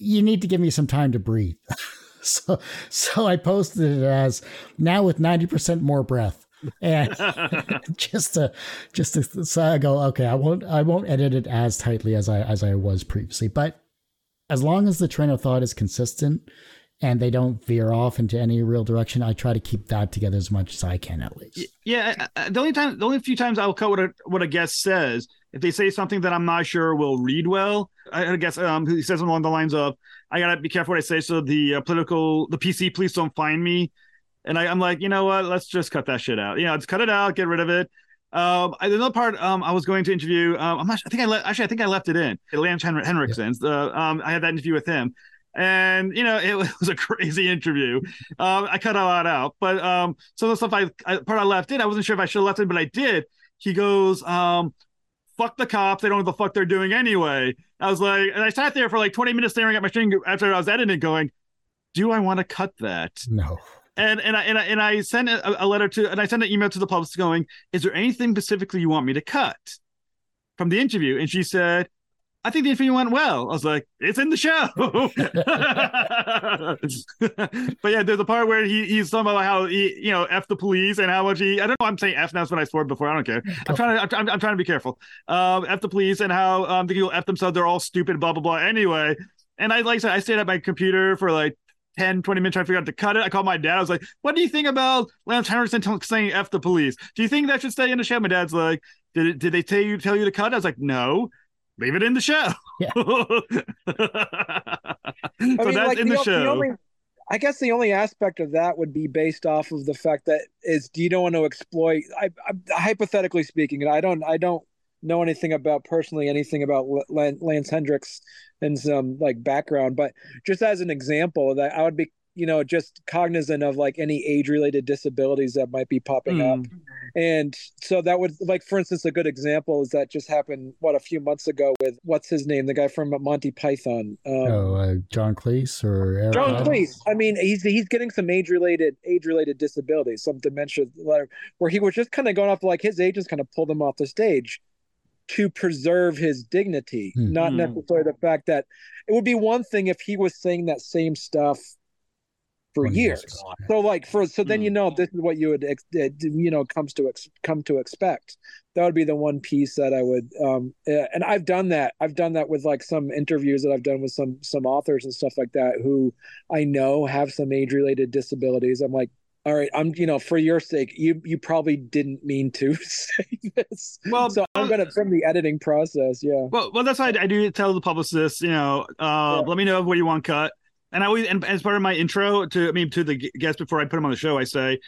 you need to give me some time to breathe. so so I posted it as now with 90% more breath. and just to just to so I go, okay, I won't I won't edit it as tightly as I as I was previously. But as long as the train of thought is consistent and they don't veer off into any real direction, I try to keep that together as much as I can at least. Yeah, uh, uh, the only time the only few times I'll cut what a what a guest says if they say something that I'm not sure will read well, I, I guess um, he says along the lines of, "I gotta be careful what I say, so the uh, political, the PC, please don't find me." And I, am like, you know what? Let's just cut that shit out. You know, just cut it out, get rid of it. Um, another part, um, I was going to interview. Um, I'm not. I think I le- actually, I think I left it in. Lance Hen- Henriksen. Yeah. um, I had that interview with him, and you know, it was a crazy interview. Um, I cut a lot out, but um, some of the stuff I, I part I left in, I wasn't sure if I should have left it, but I did. He goes, um, fuck the cops. They don't know what the fuck they're doing anyway. I was like, and I sat there for like 20 minutes staring at my screen after I was editing, going, do I want to cut that? No. And and I and I, and I sent a, a letter to and I sent an email to the publicist going, is there anything specifically you want me to cut from the interview? And she said, I think the interview went well. I was like, it's in the show. but yeah, there's a part where he, he's talking about how he, you know, F the police and how much he, I don't know, I'm saying F now, that's what I swore before. I don't care. I'm trying to, I'm, I'm trying to be careful. Um, F the police and how um, the people F themselves, they're all stupid, blah, blah, blah. Anyway. And I, like I said, I stayed at my computer for like 10, 20 minutes trying to figure out to cut it. I called my dad. I was like, what do you think about Lance Henriksen saying F the police? Do you think that should stay in the show? My dad's like, did did they tell you tell you to cut? I was like, no leave it in the show. Yeah. so I mean, that's like, in the, the show. The only, I guess the only aspect of that would be based off of the fact that is do you don't want to exploit I, I hypothetically speaking and I don't I don't know anything about personally anything about Lance Henriksen and some like background but just as an example that I would be you know just cognizant of like any age related disabilities that might be popping mm. up and so that would like for instance a good example is that just happened what a few months ago with what's his name the guy from monty python um, oh uh, john cleese or Eric john Adams? cleese i mean he's he's getting some age related age related disabilities some dementia where he was just kind of going off like his agents kind of pulled him off the stage to preserve his dignity, mm-hmm. not necessarily the fact that it would be one thing if he was saying that same stuff for years. So like for so then you hmm. know this is what you would you know comes to ex, come to expect. That would be the one piece that I would um and I've done that. I've done that with like some interviews that I've done with some some authors and stuff like that who I know have some age related disabilities. I'm like all right i'm you know for your sake you you probably didn't mean to say this well so i'm gonna from the editing process yeah well well that's why i, I do tell the publicist you know uh yeah. let me know what you want cut and I always and as part of my intro to I mean to the guest before I put them on the show, I say,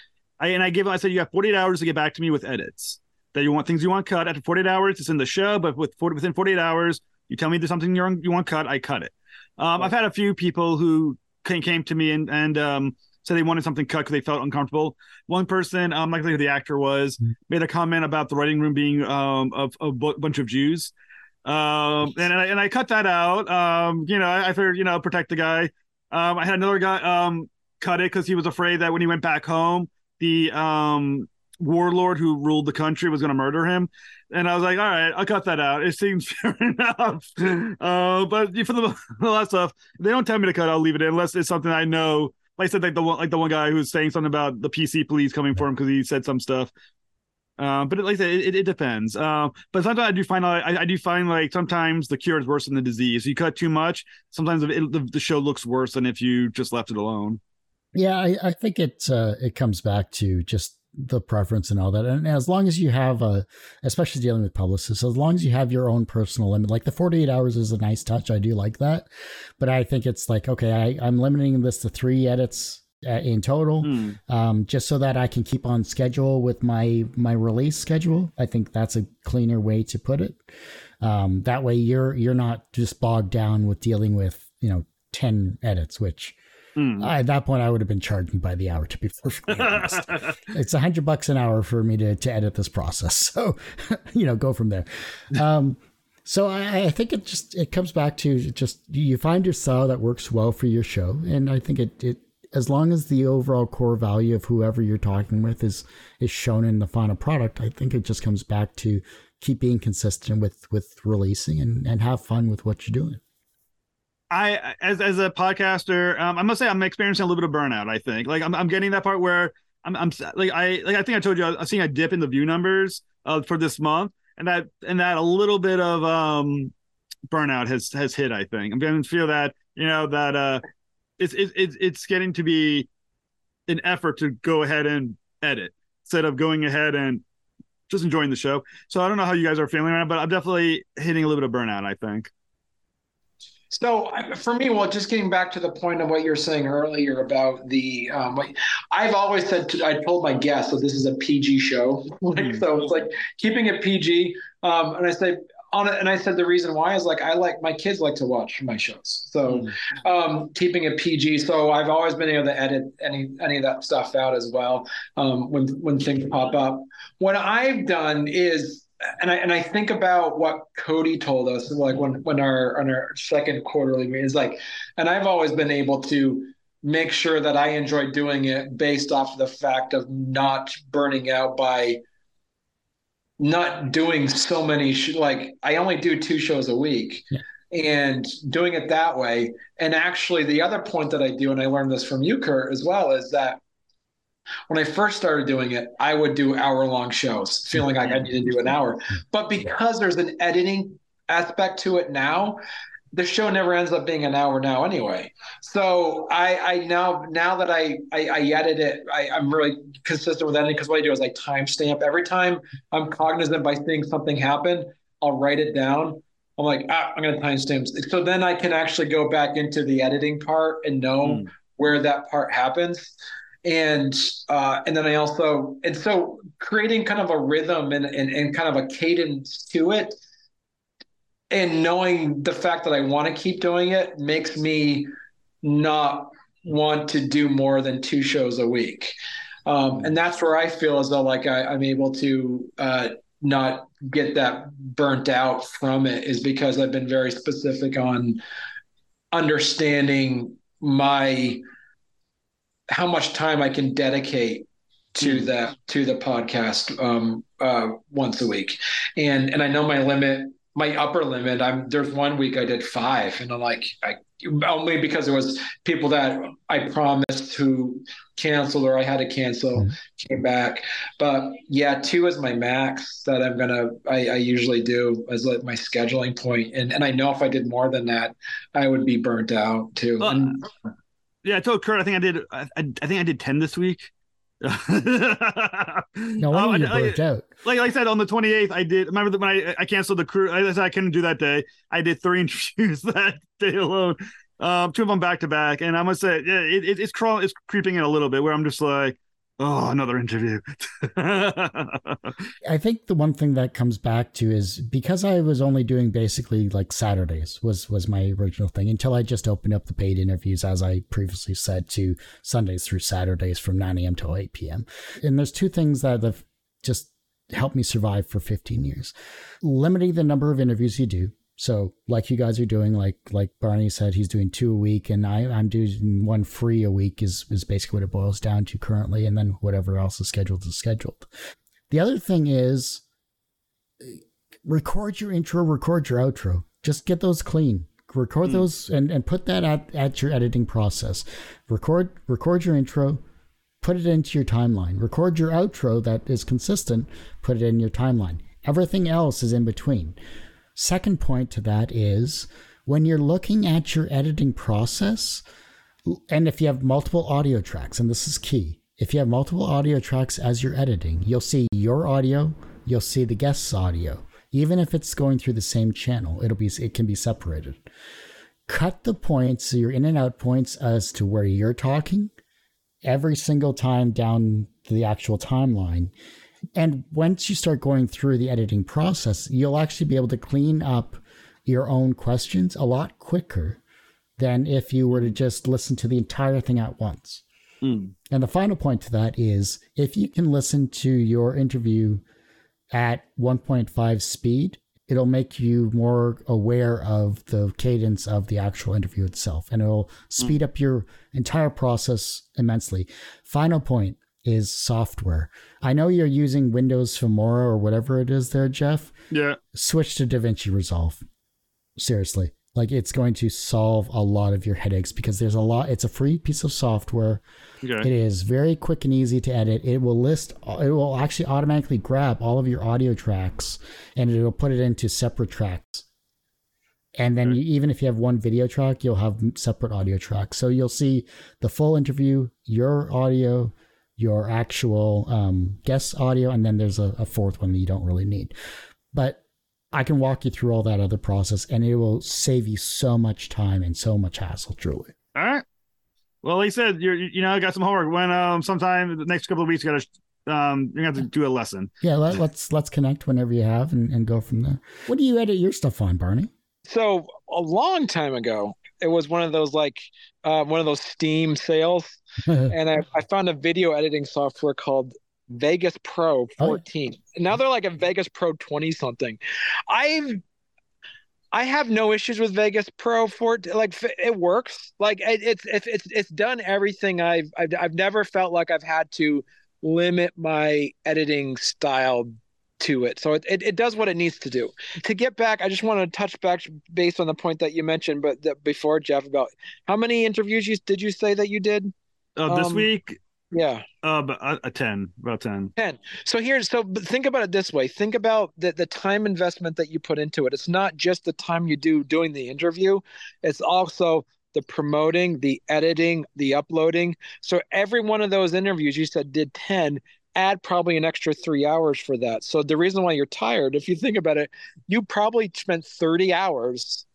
I and I give I said you have 48 hours to get back to me with edits that you want things you want cut after 48 hours. It's in the show, but with 40, within 48 hours, you tell me there's something you you want cut, I cut it. Um, I've had a few people who came came to me and and um, said they wanted something cut because they felt uncomfortable. One person, um, like who the actor was, mm-hmm. made a comment about the writing room being um of a bunch of Jews. Um, and I, and I cut that out. Um, you know, I, I figured, you know, protect the guy. Um, I had another guy um, cut it because he was afraid that when he went back home, the um, warlord who ruled the country was going to murder him. And I was like, all right, I'll cut that out. It seems fair enough. Uh, but for the, last stuff, they don't tell me to cut, I'll leave it in unless it's something I know. Like I said, like the one, like the one guy who's saying something about the PC police coming for him because he said some stuff. Um, but like I said, it, it depends. Uh, but sometimes I do find I, I do find like sometimes the cure is worse than the disease. You cut too much, sometimes it, the, the show looks worse than if you just left it alone. Yeah, I, I think it uh, it comes back to just the preference and all that. And as long as you have a, especially dealing with publicists, as long as you have your own personal limit, like the 48 hours is a nice touch. I do like that. But I think it's like, okay, I, I'm limiting this to three edits uh, in total, mm. um, just so that I can keep on schedule with my my release schedule. I think that's a cleaner way to put it. Um, that way, you're you're not just bogged down with dealing with you know ten edits, which mm. I, at that point I would have been charging by the hour. To be perfectly honest, it's a hundred bucks an hour for me to to edit this process. So you know, go from there. Um, so I, I, think it just it comes back to just you find your style that works well for your show, and I think it it as long as the overall core value of whoever you're talking with is is shown in the final product, I think it just comes back to keep being consistent with with releasing and and have fun with what you're doing. I as as a podcaster, um, I must say I'm experiencing a little bit of burnout. I think like I'm I'm getting that part where I'm I'm like I like I think I told you I'm seeing a dip in the view numbers uh, for this month, and that and that a little bit of um burnout has has hit. I think I'm going to feel that you know that uh it's it's it's getting to be an effort to go ahead and edit instead of going ahead and just enjoying the show. So I don't know how you guys are feeling right now, but I'm definitely hitting a little bit of burnout. I think. So for me, well, just getting back to the point of what you're saying earlier about the, um, I've always said, to, I told my guests, that this is a PG show, like mm. so it's like keeping it PG. Um, and I say on it, and I said the reason why is like I like my kids like to watch my shows, so mm. um, keeping it PG. So I've always been able to edit any any of that stuff out as well um, when when things pop up. What I've done is, and I and I think about what Cody told us, like when when our on our second quarterly meeting is like, and I've always been able to make sure that I enjoy doing it based off the fact of not burning out by not doing so many sh- like I only do two shows a week. Yeah. And doing it that way. And actually, the other point that I do, and I learned this from you, Kurt, as well, is that when I first started doing it, I would do hour long shows, feeling like I need to do an hour. But because there's an editing aspect to it now, the show never ends up being an hour now anyway. So I, I now now that I, I, I edit it, I, I'm really consistent with editing because what I do is I timestamp every time I'm cognizant by seeing something happen, I'll write it down. I'm like, ah, I'm gonna timestamp. So then I can actually go back into the editing part and know mm. where that part happens and uh, and then I also and so creating kind of a rhythm and, and and kind of a cadence to it, and knowing the fact that I want to keep doing it makes me not want to do more than two shows a week, um, and that's where I feel as though like I, am able to uh, not get that burnt out from it is because I've been very specific on understanding my how much time I can dedicate to mm. the to the podcast um, uh, once a week, and and I know my limit, my upper limit. I'm there's one week I did five, and I'm like I only because it was people that I promised who canceled or I had to cancel mm. came back. But yeah, two is my max that I'm gonna I, I usually do as like my scheduling point, and and I know if I did more than that, I would be burnt out too. Well, and, yeah, I told Kurt I think I did. I, I think I did ten this week. No, um, I, like, out. Like, like I said on the 28th, I did. Remember when I, I canceled the crew? I said I couldn't do that day. I did three interviews that day alone. Um, two of them back to back, and I must say, yeah, it, it, it's crawling, it's creeping in a little bit where I'm just like, oh, another interview. I think the one thing that comes back to is because I was only doing basically like Saturdays was was my original thing until I just opened up the paid interviews as I previously said to Sundays through Saturdays from 9 a.m. till 8 p.m. And there's two things that have just helped me survive for 15 years. Limiting the number of interviews you do so like you guys are doing, like like Barney said, he's doing two a week, and I, I'm doing one free a week is is basically what it boils down to currently, and then whatever else is scheduled is scheduled. The other thing is record your intro, record your outro. Just get those clean. Record mm. those and, and put that at, at your editing process. Record record your intro, put it into your timeline. Record your outro that is consistent, put it in your timeline. Everything else is in between. Second point to that is when you're looking at your editing process, and if you have multiple audio tracks, and this is key, if you have multiple audio tracks as you're editing, you'll see your audio, you'll see the guest's audio. Even if it's going through the same channel, it'll be it can be separated. Cut the points, your in and out points as to where you're talking every single time down the actual timeline and once you start going through the editing process, you'll actually be able to clean up your own questions a lot quicker than if you were to just listen to the entire thing at once. Mm. And the final point to that is if you can listen to your interview at 1.5 speed, it'll make you more aware of the cadence of the actual interview itself and it'll speed mm. up your entire process immensely. Final point is software. I know you're using Windows Filmora or whatever it is there, Jeff. Yeah. Switch to DaVinci Resolve. Seriously. Like it's going to solve a lot of your headaches because there's a lot it's a free piece of software. Okay. It is very quick and easy to edit. It will list it will actually automatically grab all of your audio tracks and it'll put it into separate tracks. And then okay. you, even if you have one video track, you'll have separate audio tracks. So you'll see the full interview, your audio, your actual um, guest audio, and then there's a, a fourth one that you don't really need. But I can walk you through all that other process, and it will save you so much time and so much hassle. Truly. All right. Well, he said you're you know I got some homework. When um sometime the next couple of weeks, you gotta um you're gonna have to do a lesson. Yeah, let, us let's, let's connect whenever you have and, and go from there. What do you edit your stuff on, Barney? So a long time ago, it was one of those like uh, one of those Steam sales, and I, I found a video editing software called Vegas Pro 14. Oh. Now they're like a Vegas Pro 20 something. I've I have no issues with Vegas Pro 14. Like it works. Like it, it's it's it's it's done everything I've, I've I've never felt like I've had to limit my editing style to it. So it, it, it, does what it needs to do. To get back, I just want to touch back based on the point that you mentioned, but the, before Jeff about how many interviews you did you say that you did? Uh, this um, week, yeah, uh, a, a ten, about ten. Ten. So here's so think about it this way. Think about the the time investment that you put into it. It's not just the time you do doing the interview. It's also the promoting, the editing, the uploading. So every one of those interviews you said did 10 add probably an extra three hours for that. So the reason why you're tired, if you think about it, you probably spent 30 hours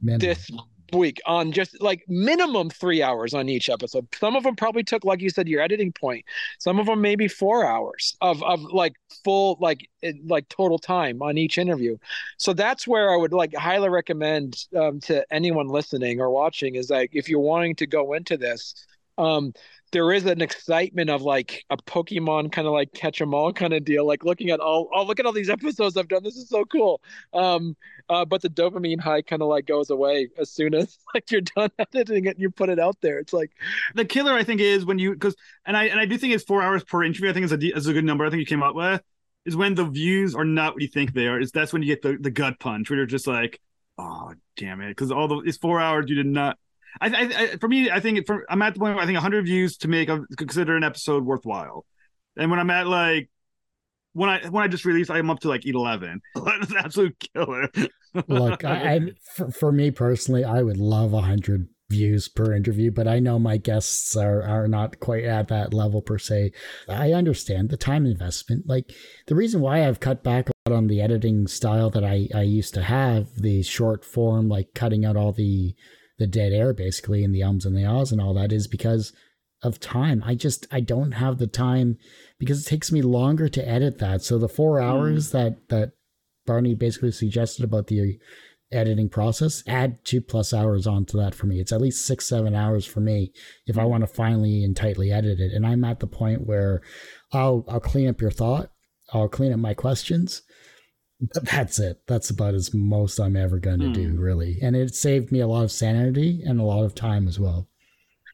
this week on just like minimum three hours on each episode. Some of them probably took, like you said, your editing point. Some of them maybe four hours of of like full like like total time on each interview. So that's where I would like highly recommend um, to anyone listening or watching is like if you're wanting to go into this. Um, there is an excitement of like a Pokemon kind of like catch 'em all kind of deal, like looking at all oh look at all these episodes I've done. This is so cool. Um, uh, but the dopamine high kind of like goes away as soon as like you're done editing it and you put it out there. It's like the killer I think is when you because and I and I do think it's four hours per interview. I think is a is a good number. I think you came up with is when the views are not what you think they are. Is that's when you get the the gut punch where you're just like, oh damn it, because all the it's four hours you did not I, I, I, for me, I think for, I'm at the point where I think 100 views to make a, consider an episode worthwhile. And when I'm at like when I when I just released, I'm up to like 11. That's absolute killer. Look, I, I for, for, me personally, I would love 100 views per interview, but I know my guests are are not quite at that level per se. I understand the time investment. Like the reason why I've cut back on the editing style that I I used to have, the short form, like cutting out all the the dead air basically and the ums and the ahs and all that is because of time. I just I don't have the time because it takes me longer to edit that. So the four hmm. hours mm. that that Barney basically suggested about the editing process, add two plus hours onto that for me. It's at least six, seven hours for me if I want to finally and tightly edit it. And I'm at the point where I'll I'll clean up your thought, I'll clean up my questions, that's it. That's about as most I'm ever going to mm. do, hmm. really. And it saved me a lot of sanity and a lot of time as well.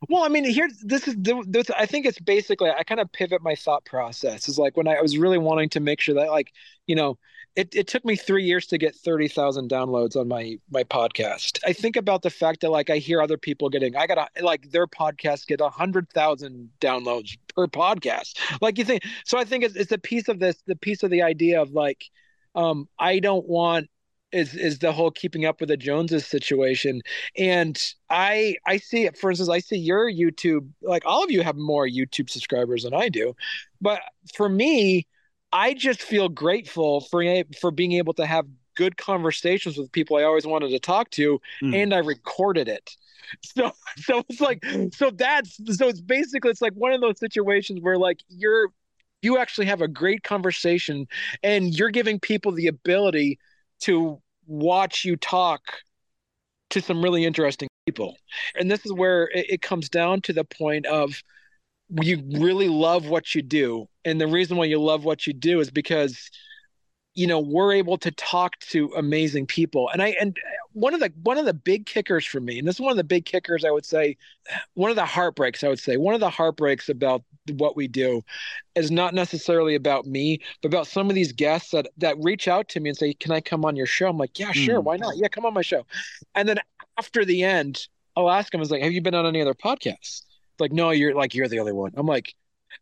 Well, I mean, here, this is this. I think it's basically I kind of pivot my thought process. Is like when I was really wanting to make sure that, like, you know, it, it took me three years to get 30,000 downloads on my my podcast. I think about the fact that like I hear other people getting I got a, like their podcasts get 100,000 downloads per podcast. Like you think so I think it's, it's a piece of this the piece of the idea of like um, I don't want is is the whole keeping up with the Joneses situation. And I I see it, for instance, I see your YouTube, like all of you have more YouTube subscribers than I do. But for me, I just feel grateful for for being able to have good conversations with people I always wanted to talk to, mm. and I recorded it. So so it's like so that's so it's basically it's like one of those situations where like you're you actually have a great conversation and you're giving people the ability to watch you talk to some really interesting people. And this is where it, it comes down to the point of you really love what you do. And the reason why you love what you do is because you know we're able to talk to amazing people. And i and one of the one of the big kickers for me and this is one of the big kickers i would say one of the heartbreaks i would say one of the heartbreaks about what we do is not necessarily about me but about some of these guests that that reach out to me and say can i come on your show? I'm like yeah sure mm. why not? Yeah come on my show. And then after the end i'll ask them is like have you been on any other podcasts? Like no you're like you're the only one. I'm like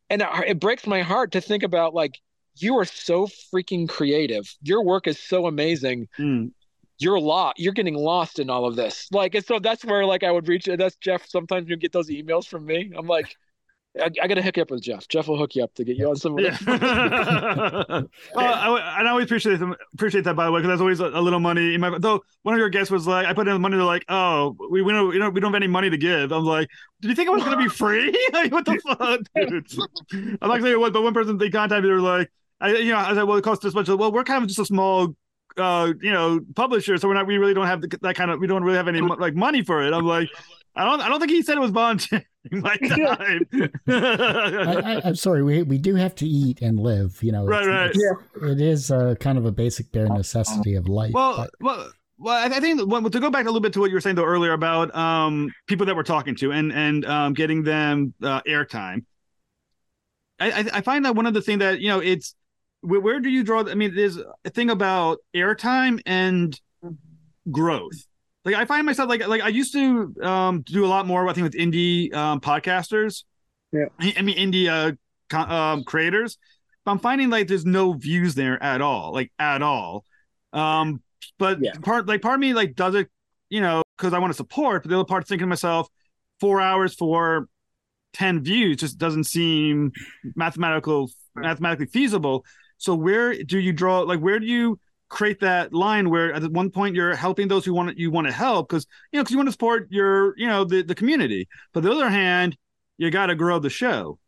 and it, it breaks my heart to think about like you are so freaking creative. Your work is so amazing. Mm. You're a lot. You're getting lost in all of this. Like, and so that's where like I would reach. That's Jeff. Sometimes you get those emails from me. I'm like, I, I got to hook you up with Jeff. Jeff will hook you up to get you on some. Yeah. well, I, I always appreciate them, appreciate that by the way, because there's always a, a, little money in my. Though one of your guests was like, I put in the money. They're like, oh, we we don't, we don't we don't have any money to give. I'm like, did you think it was going to be free? like, what the fuck, dude? I'm like saying was. but one person they contacted me, they were like, I you know I said, well, it costs this much. Well, we're kind of just a small uh, you know, publisher, so we're not. We really don't have the, that kind of. We don't really have any like money for it. I'm like, I don't. I don't think he said it was volunteering my time. I, am sorry. We we do have to eat and live. You know, right, right. yeah. It is uh, kind of a basic bare necessity of life. Well, but. well. Well, I think well, to go back a little bit to what you were saying though earlier about um, people that we're talking to and and um, getting them uh, airtime. I, I find that one of the things that you know it's where, where do you draw? The, I mean, there's a thing about airtime and growth. Like I find myself like like I used to um, do a lot more. I think with indie um, podcasters. Yeah, I mean indie uh, um, creators. But I'm finding like there's no views there at all, like at all. Um, but yeah. part like part of me like does it, you know, because I want to support. But the other part's thinking to myself, four hours for 10 views just doesn't seem mathematical mathematically feasible so where do you draw like where do you create that line where at one point you're helping those who want you want to help because you know because you want to support your you know the, the community. But the other hand you got to grow the show.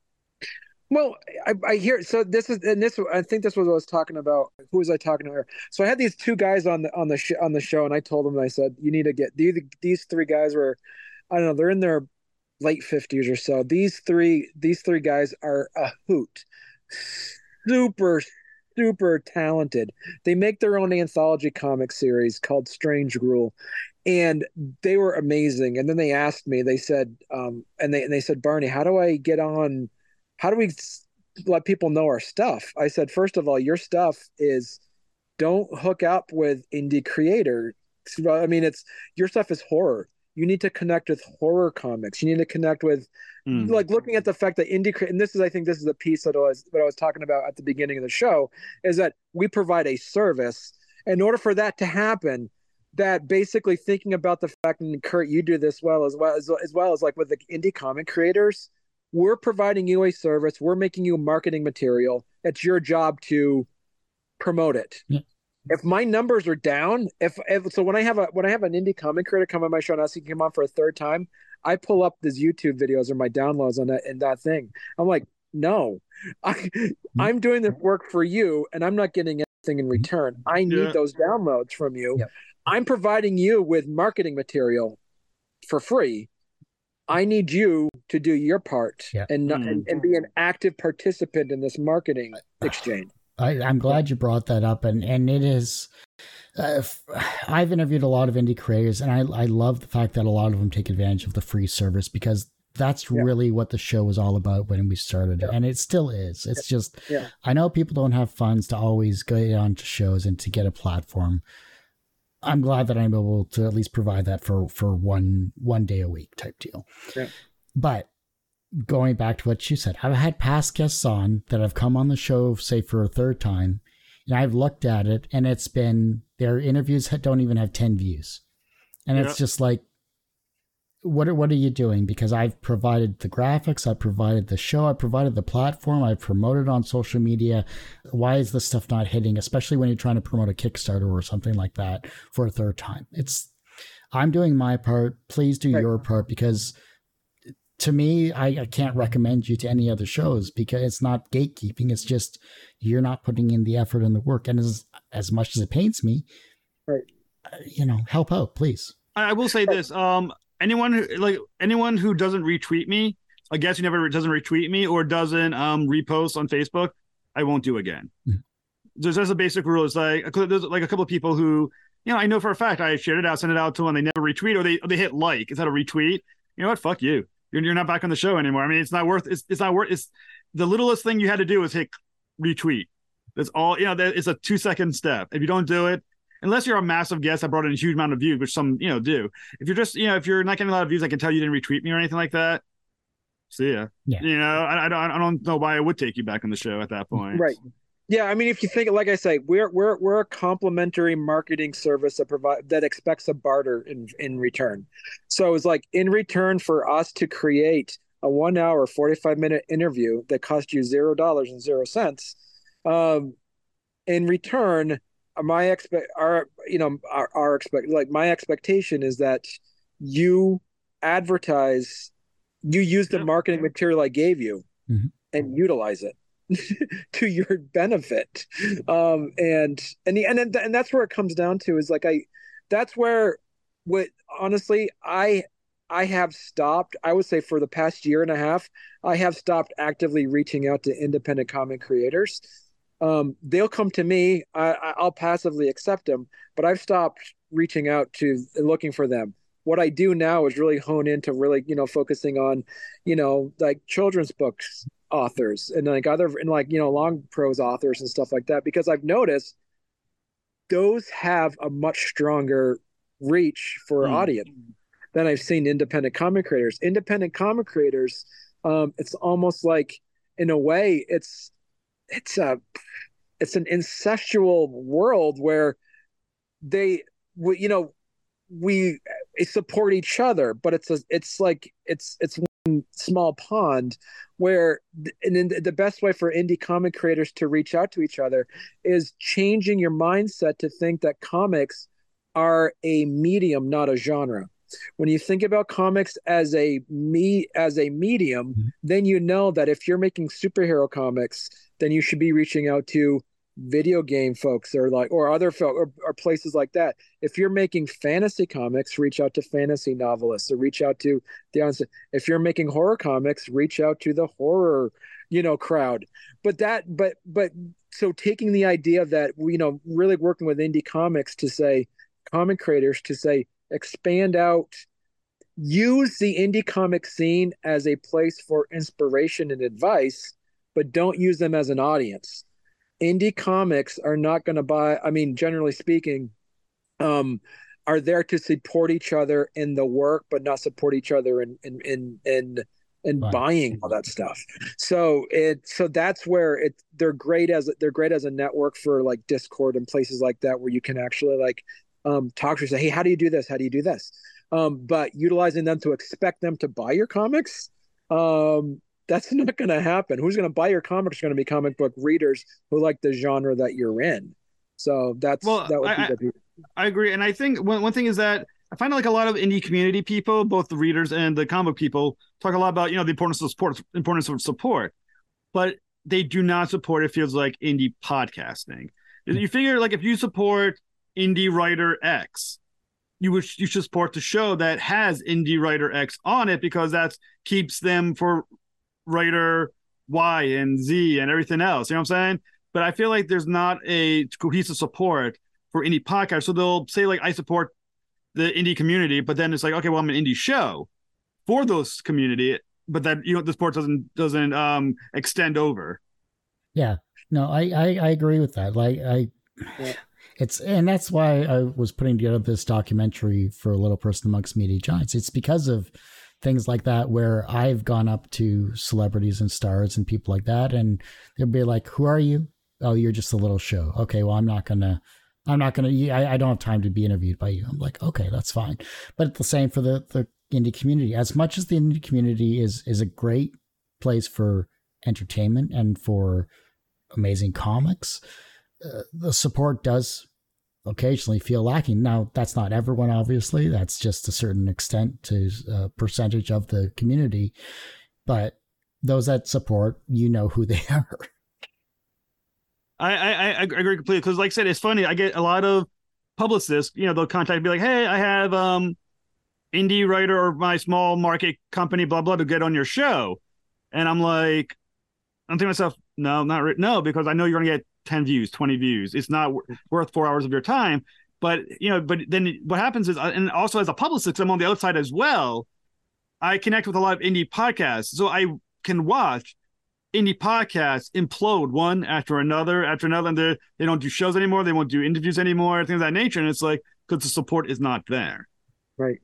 Well I, I, hear so this is and this i think this was what i was talking about. Who was i talking to so i had these two guys on the on the sh- on the show and i told them i said you need to get these these three guys were i don't know they're in their late 50s or so. These three these three guys are a hoot. Super super talented. They make their own anthology comic series called Strange Rule, and they were amazing. And then they asked me, they said, um, and they and they said, Barney, how do I get on? How do we let people know our stuff? I said, first of all, your stuff is don't hook up with indie creators. I mean, it's your stuff is horror. You need to connect with horror comics. You need to connect with Mm. Like looking at the fact that indie, and this is, I think, this is a piece that I was that I was talking about at the beginning of the show, is that we provide a service. In order for that to happen, that basically thinking about the fact, and Kurt, you do this well as well as, as well as like with the indie comic creators, we're providing you a service. We're making you marketing material. It's your job to promote it. Yeah if my numbers are down, if, if, so when I have a when I have an indie comic creator come on my show and ask to come on for a third time, I pull up these YouTube videos or my downloads on that and that thing. I'm like, no, I mm-hmm. I'm doing this work for you and I'm not getting anything in return. I need yeah. those downloads from you. Yep. I'm providing you with marketing material for free. I need you to do your part yeah. and, not, mm. and and be an active participant in this marketing exchange. I, am glad you brought that up, and and it is. Uh, I've interviewed a lot of indie creators, and I I love the fact that a lot of them take advantage of the free service because that's yeah. really what the show was all about when we started, yeah. and it still is. It's yeah. just I know people don't have funds to always go on to shows and to get a platform. I'm glad that I'm able to at least provide that for for one one day a week type deal. But going back to what you said, I've had past guests on that have come on the show, say for a third time, and I've looked at it, and it's been their interviews don't even have ten views, and yeah. it's just like, what are, what are you doing? Because I've provided the graphics, I've provided the show, I've provided the platform, I've promoted on social media. Why is this stuff not hitting? Especially when you're trying to promote a Kickstarter or something like that for a third time. It's I'm doing my part. Please do right. your part because to me, I, I, can't recommend you to any other shows because it's not gatekeeping. It's just you're not putting in the effort and the work. And as as much as it pains me, right. Uh, you know, help out, please. I will say this: um, anyone who like anyone who doesn't retweet me, I guess you never doesn't retweet me or doesn't um repost on Facebook, I won't do again. Mm-hmm. There's just a basic rule. It's like there's like a couple of people who you know I know for a fact I shared it out, sent it out to them, they never retweet or they or they hit like instead of retweet. You know what? Fuck you you're, you're not back on the show anymore. I mean, it's not worth it's, it's not worth it's the littlest thing you had to do was hit retweet. That's all, you know, that it's a two second step. If you don't do it, unless you're a massive guest that brought in a huge amount of views, which some, you know, do. If you're just, you know, if you're not getting a lot of views, I can tell you didn't retweet me or anything like that. See ya. Yeah. You know, I, I don't I don't know why I would take you back on the show at that point. Right. Yeah, I mean, if you think, like I say, we're we're we're a complementary marketing service that provide that expects a barter in in return. So it's like in return for us to create a one hour, forty five minute interview that cost you zero dollars and zero cents. Um, in return, my expect our you know our, our expect like my expectation is that you advertise, you use the marketing material I gave you, mm-hmm. and utilize it. to your benefit. Um and and the, and and that's where it comes down to is like i that's where what honestly i i have stopped i would say for the past year and a half i have stopped actively reaching out to independent comic creators. Um they'll come to me I, i'll passively accept them but i've stopped reaching out to looking for them. What I do now is really hone into really, you know, focusing on, you know, like children's books authors and like other and like you know long prose authors and stuff like that because I've noticed those have a much stronger reach for mm. audience than I've seen independent comic creators. Independent comic creators, um, it's almost like in a way it's it's a it's an incestual world where they you know we support each other but it's a, it's like it's it's small pond where and then the best way for indie comic creators to reach out to each other is changing your mindset to think that comics are a medium not a genre when you think about comics as a me as a medium mm-hmm. then you know that if you're making superhero comics then you should be reaching out to video game folks or like or other folk or, or, places like that if you're making fantasy comics reach out to fantasy novelists or reach out to the if you're making horror comics reach out to the horror you know crowd. But that but but so taking the idea that you know really working with indie comics to say comic creators to say expand out use the indie comic scene as a place for inspiration and advice but don't use them as an audience indie comics are not going to buy i mean generally speaking um are there to support each other in the work but not support each other in in in in, in right. buying all that stuff. So it so that's where it they're great as they're great as a network for like discord and places like that where you can actually like um talk to say hey how do you do this? How do you do this? Um but utilizing them to expect them to buy your comics um that's not going to happen. Who's going to buy your comics? Are going to be comic book readers who like the genre that you're in. So that's well, that would I, be the I agree, and I think one one thing is that I find like a lot of indie community people, both the readers and the comic people, talk a lot about you know the importance of support, importance of support, but they do not support. It feels like indie podcasting. You figure like if you support indie writer X, you would you should support the show that has indie writer X on it because that keeps them for writer Y and Z and everything else. You know what I'm saying? But I feel like there's not a cohesive support for indie podcast. So they'll say like I support the indie community, but then it's like okay, well I'm an indie show for those community, but that you know the sport doesn't doesn't um extend over. Yeah, no, I I, I agree with that. Like I. Yeah. It's and that's why I was putting together this documentary for a little person amongst media giants. It's because of things like that where I've gone up to celebrities and stars and people like that, and they'll be like, "Who are you? Oh, you're just a little show. Okay, well, I'm not gonna." I'm not gonna. I, I don't have time to be interviewed by you. I'm like, okay, that's fine. But the same for the the indie community. As much as the indie community is is a great place for entertainment and for amazing comics, uh, the support does occasionally feel lacking. Now, that's not everyone, obviously. That's just a certain extent to a percentage of the community. But those that support, you know who they are. I, I, I agree completely because, like I said, it's funny. I get a lot of publicists. You know, they'll contact me like, "Hey, I have um, indie writer or my small market company, blah blah, to get on your show," and I'm like, I'm thinking to myself, "No, not re- no," because I know you're gonna get 10 views 20 views. It's not w- worth four hours of your time but you know but then what happens is uh, and also as a publicist i'm on the other side as well i connect with a lot of indie podcasts. So i can watch indie podcasts implode one after another after another and they don't do shows anymore they won't do interviews anymore things of that nature. And it's like because the support is not there. Right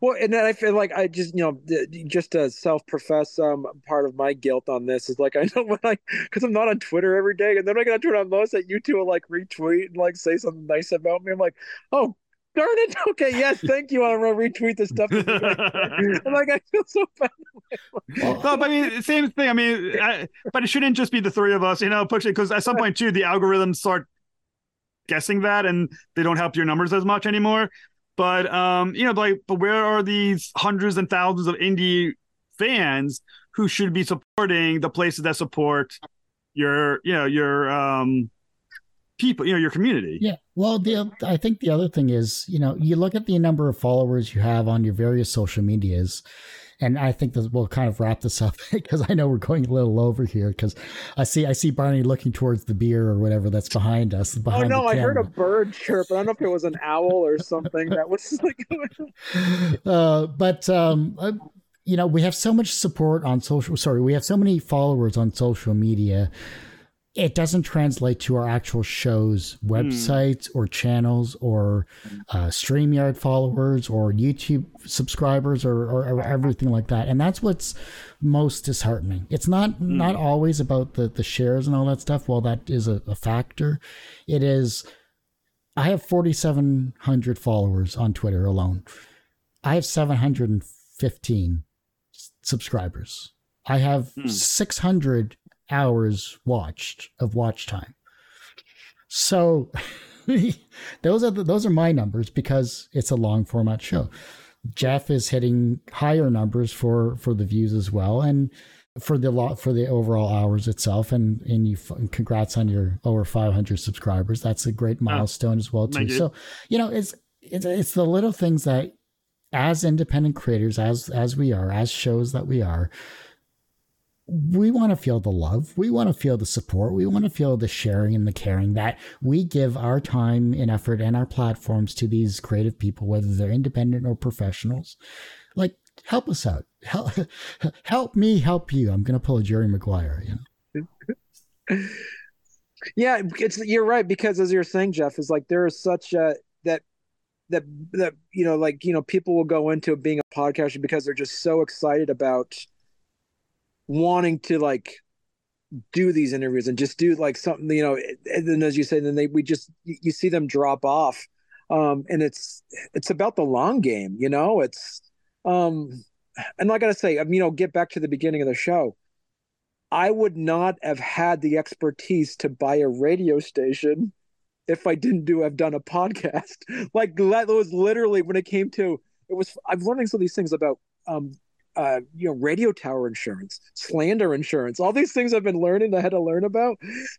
well, and then I feel like I just, you know, just to self-profess um part of my guilt on this is like I know when I because I'm not on Twitter every day, and then I get on Twitter, I'm notice that you two will like retweet and like say something nice about me. I'm like, oh darn it, okay, yes, thank you. I'm gonna retweet this stuff. I'm like, I feel so bad. well, but I mean, same thing. I mean, I, but it shouldn't just be the three of us, you know, pushing because at some point too, the algorithms start guessing that and they don't help your numbers as much anymore. But um, you know, like, but where are these hundreds and thousands of indie fans who should be supporting the places that support your, you know, your um people, you know, your community? Yeah. Well, the I think the other thing is, you know, you look at the number of followers you have on your various social medias and I think that we'll kind of wrap this up because I know we're going a little over here because I see I see Barney looking towards the beer or whatever that's behind us. Behind oh no, I heard a bird chirp. I don't know if it was an owl or something that was like. uh, but um, uh, you know, we have so much support on social. Sorry, we have so many followers on social media it doesn't translate to our actual shows websites mm. or channels or uh, StreamYard followers or YouTube subscribers or, or, or, everything like that. And that's what's most disheartening. It's not mm. not always about the, the shares and all that stuff. While that is a, a factor, it is. I have 4,700 followers on Twitter alone. I have 715 subscribers. I have Hmm. 600 hours watched of watch time. So those are the, those are my numbers because it's a long format show. Jeff is hitting higher numbers for for the views as well, and for the lot for the overall hours itself. And and you congrats on your over 500 subscribers. That's a great milestone as well too. So you know it's it's it's the little things that as independent creators as as we are as shows that we are we want to feel the love. We want to feel the support. We want to feel the sharing and the caring that we give our time and effort and our platforms to these creative people, whether they're independent or professionals. Like, help us out. Help, help me help you. I'm going to pull a Jerry Maguire. You know? Yeah, it's you're right because as you're saying, Jeff, is like there is such a that that that you know, like you know, people will go into being a podcaster because they're just so excited about wanting to like do these interviews and just do like something, you know, and then as you say, then they we just you, see them drop off, um, and it's it's about the long game, you know, it's um, and like I gotta say, I mean, you know, get back to the beginning of the show. I would not have had the expertise to buy a radio station if I didn't do have done a podcast. like that was literally when it came to it was I'm learning some of these things about um uh you know radio tower insurance, slander insurance, all these things I've been learning I had to learn about.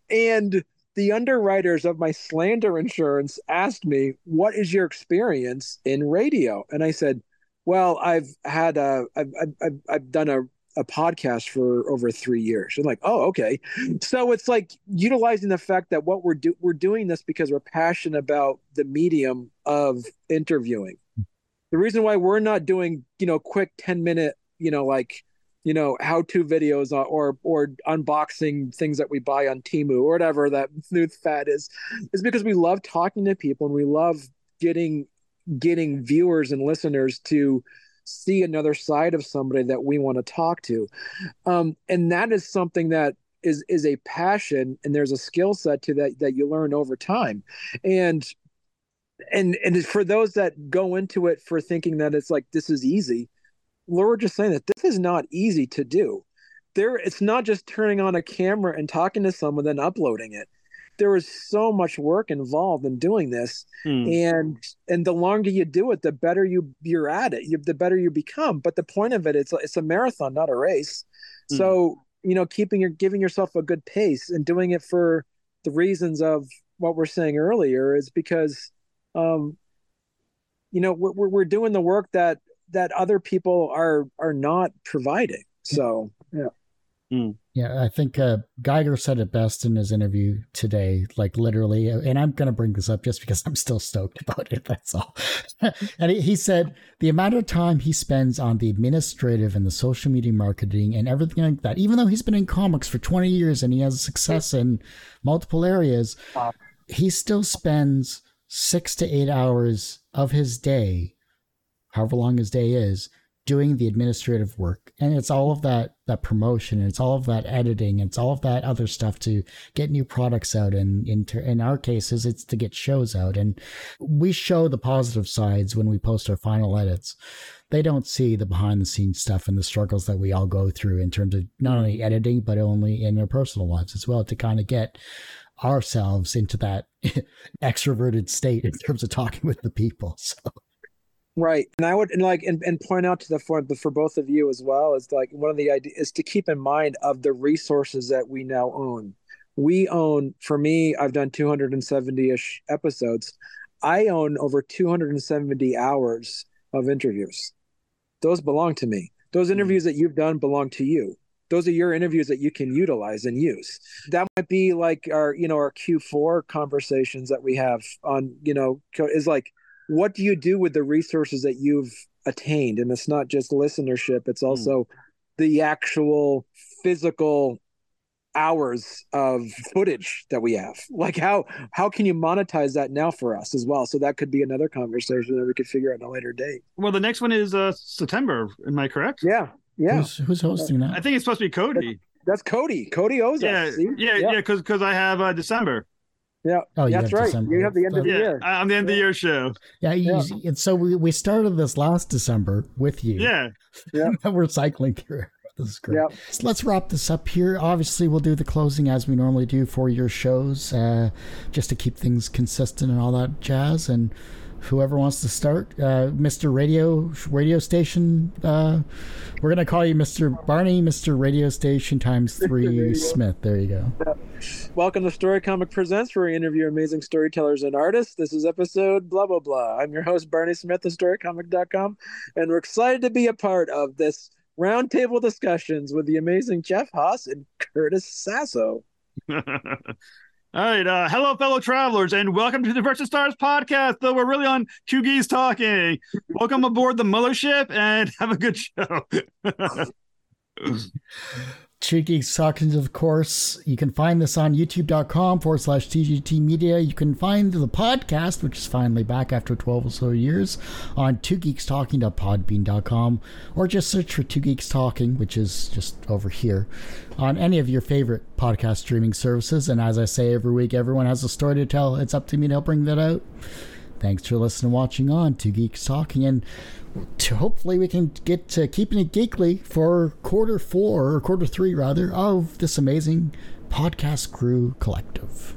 And the underwriters of my slander insurance asked me, "What is your experience in radio?" And I said, "Well, I've had a I've I've, I've done a a podcast for over three years. And like, oh, okay. So it's like utilizing the fact that what we're do we're doing this because we're passionate about the medium of interviewing. The reason why we're not doing, you know, quick 10 minute, you know, like, you know, how to videos or, or unboxing things that we buy on Temu or whatever that new fad is, is because we love talking to people and we love getting getting viewers and listeners to see another side of somebody that we want to talk to. Um, and that is something that is is a passion and there's a skill set to that that you learn over time. And and and for those that go into it for thinking that it's like this is easy we're just saying that this is not easy to do there it's not just turning on a camera and talking to someone then uploading it there is so much work involved in doing this Hmm. and and the longer you do it the better you you're at it you, the better you become but the point of it it's it's a marathon not a race Hmm. so you know keeping your giving yourself a good pace and doing it for the reasons of what we're saying earlier is because um you know we're we're doing the work that that other people are are not providing so yeah Yeah, I think uh, Guigar said it best in his interview today, like literally, and I'm going to bring this up just because I'm still stoked about it. That's all. and he, he said the amount of time he spends on the administrative and the social media marketing and everything like that, even though he's been in comics for 20 years and he has success in multiple areas, Wow. he still spends six to eight hours of his day, however long his day is, doing the administrative work. And it's all of that that promotion it's all of that editing it's all of that other stuff to get new products out. And in in our cases it's to get shows out. And we show the positive sides when we post our final edits. They don't see the behind the scenes stuff and the struggles that we all go through in terms of not only editing but only in our personal lives as well to kind of get ourselves into that extroverted state in terms of talking with the people. So Right. And I would and like and, and point out to the for for both of you as well is like one of the ideas is to keep in mind of the resources that we now own. We own for me, I've done 270-ish episodes. I own over 270 hours of interviews. Those belong to me. Those mm. interviews that you've done belong to you. Those are your interviews that you can utilize and use. That might be like our, you know, our Q4 conversations that we have on, you know, is like what do you do with the resources that you've attained and it's not just listenership it's also the actual physical hours of footage that we have like how how can you monetize that now for us as well so that could be another conversation that we could figure out in a later date Well, the next one is uh September. Am I correct? yeah yeah who's, who's hosting that I think it's supposed to be Cody. that's cody cody owes Yeah, us see? yeah, yeah, because because I have uh, December. Yeah, Oh, you that's have right. December. You have the end of the Yeah, year. I- I'm the end of the year show. Yeah, Yeah. And so we, we started this last December with you. Yeah. Yeah. we're cycling through. This is great. Yep. So let's wrap this up here. Obviously, we'll do the closing as we normally do for your shows, uh, just to keep things consistent and all that jazz. And whoever wants to start, uh, Mr. Radio Radio Station, uh, we're gonna call you Mr. Barney, Mr. Radio Station times three Smith. There you go. Welcome to Story Comic Presents, where we interview amazing storytellers and artists. This is episode blah blah blah. I'm your host Barney Smith of StoryComic.com, and we're excited to be a part of this roundtable discussions with the amazing Jeff Haas and Curtis Sasso. All right. Uh, hello, fellow travelers, and welcome to the Versus Stars podcast. Though we're really on Two Geeks Talking. Welcome aboard the mothership and have a good show. Cheeky Talkings, of course. You can find this on youtube.com forward slash TGT Media. You can find the podcast, which is finally back after 12 or so years, on two geeks or just search for Two Geeks Talking, which is just over here, on any of your favorite podcast streaming services. And as I say every week, everyone has a story to tell. It's up to me to help bring that out. Thanks for listening and watching on Two Geeks Talking. And to hopefully we can get to keeping it geekly for quarter four or quarter three rather of this amazing podcast crew collective.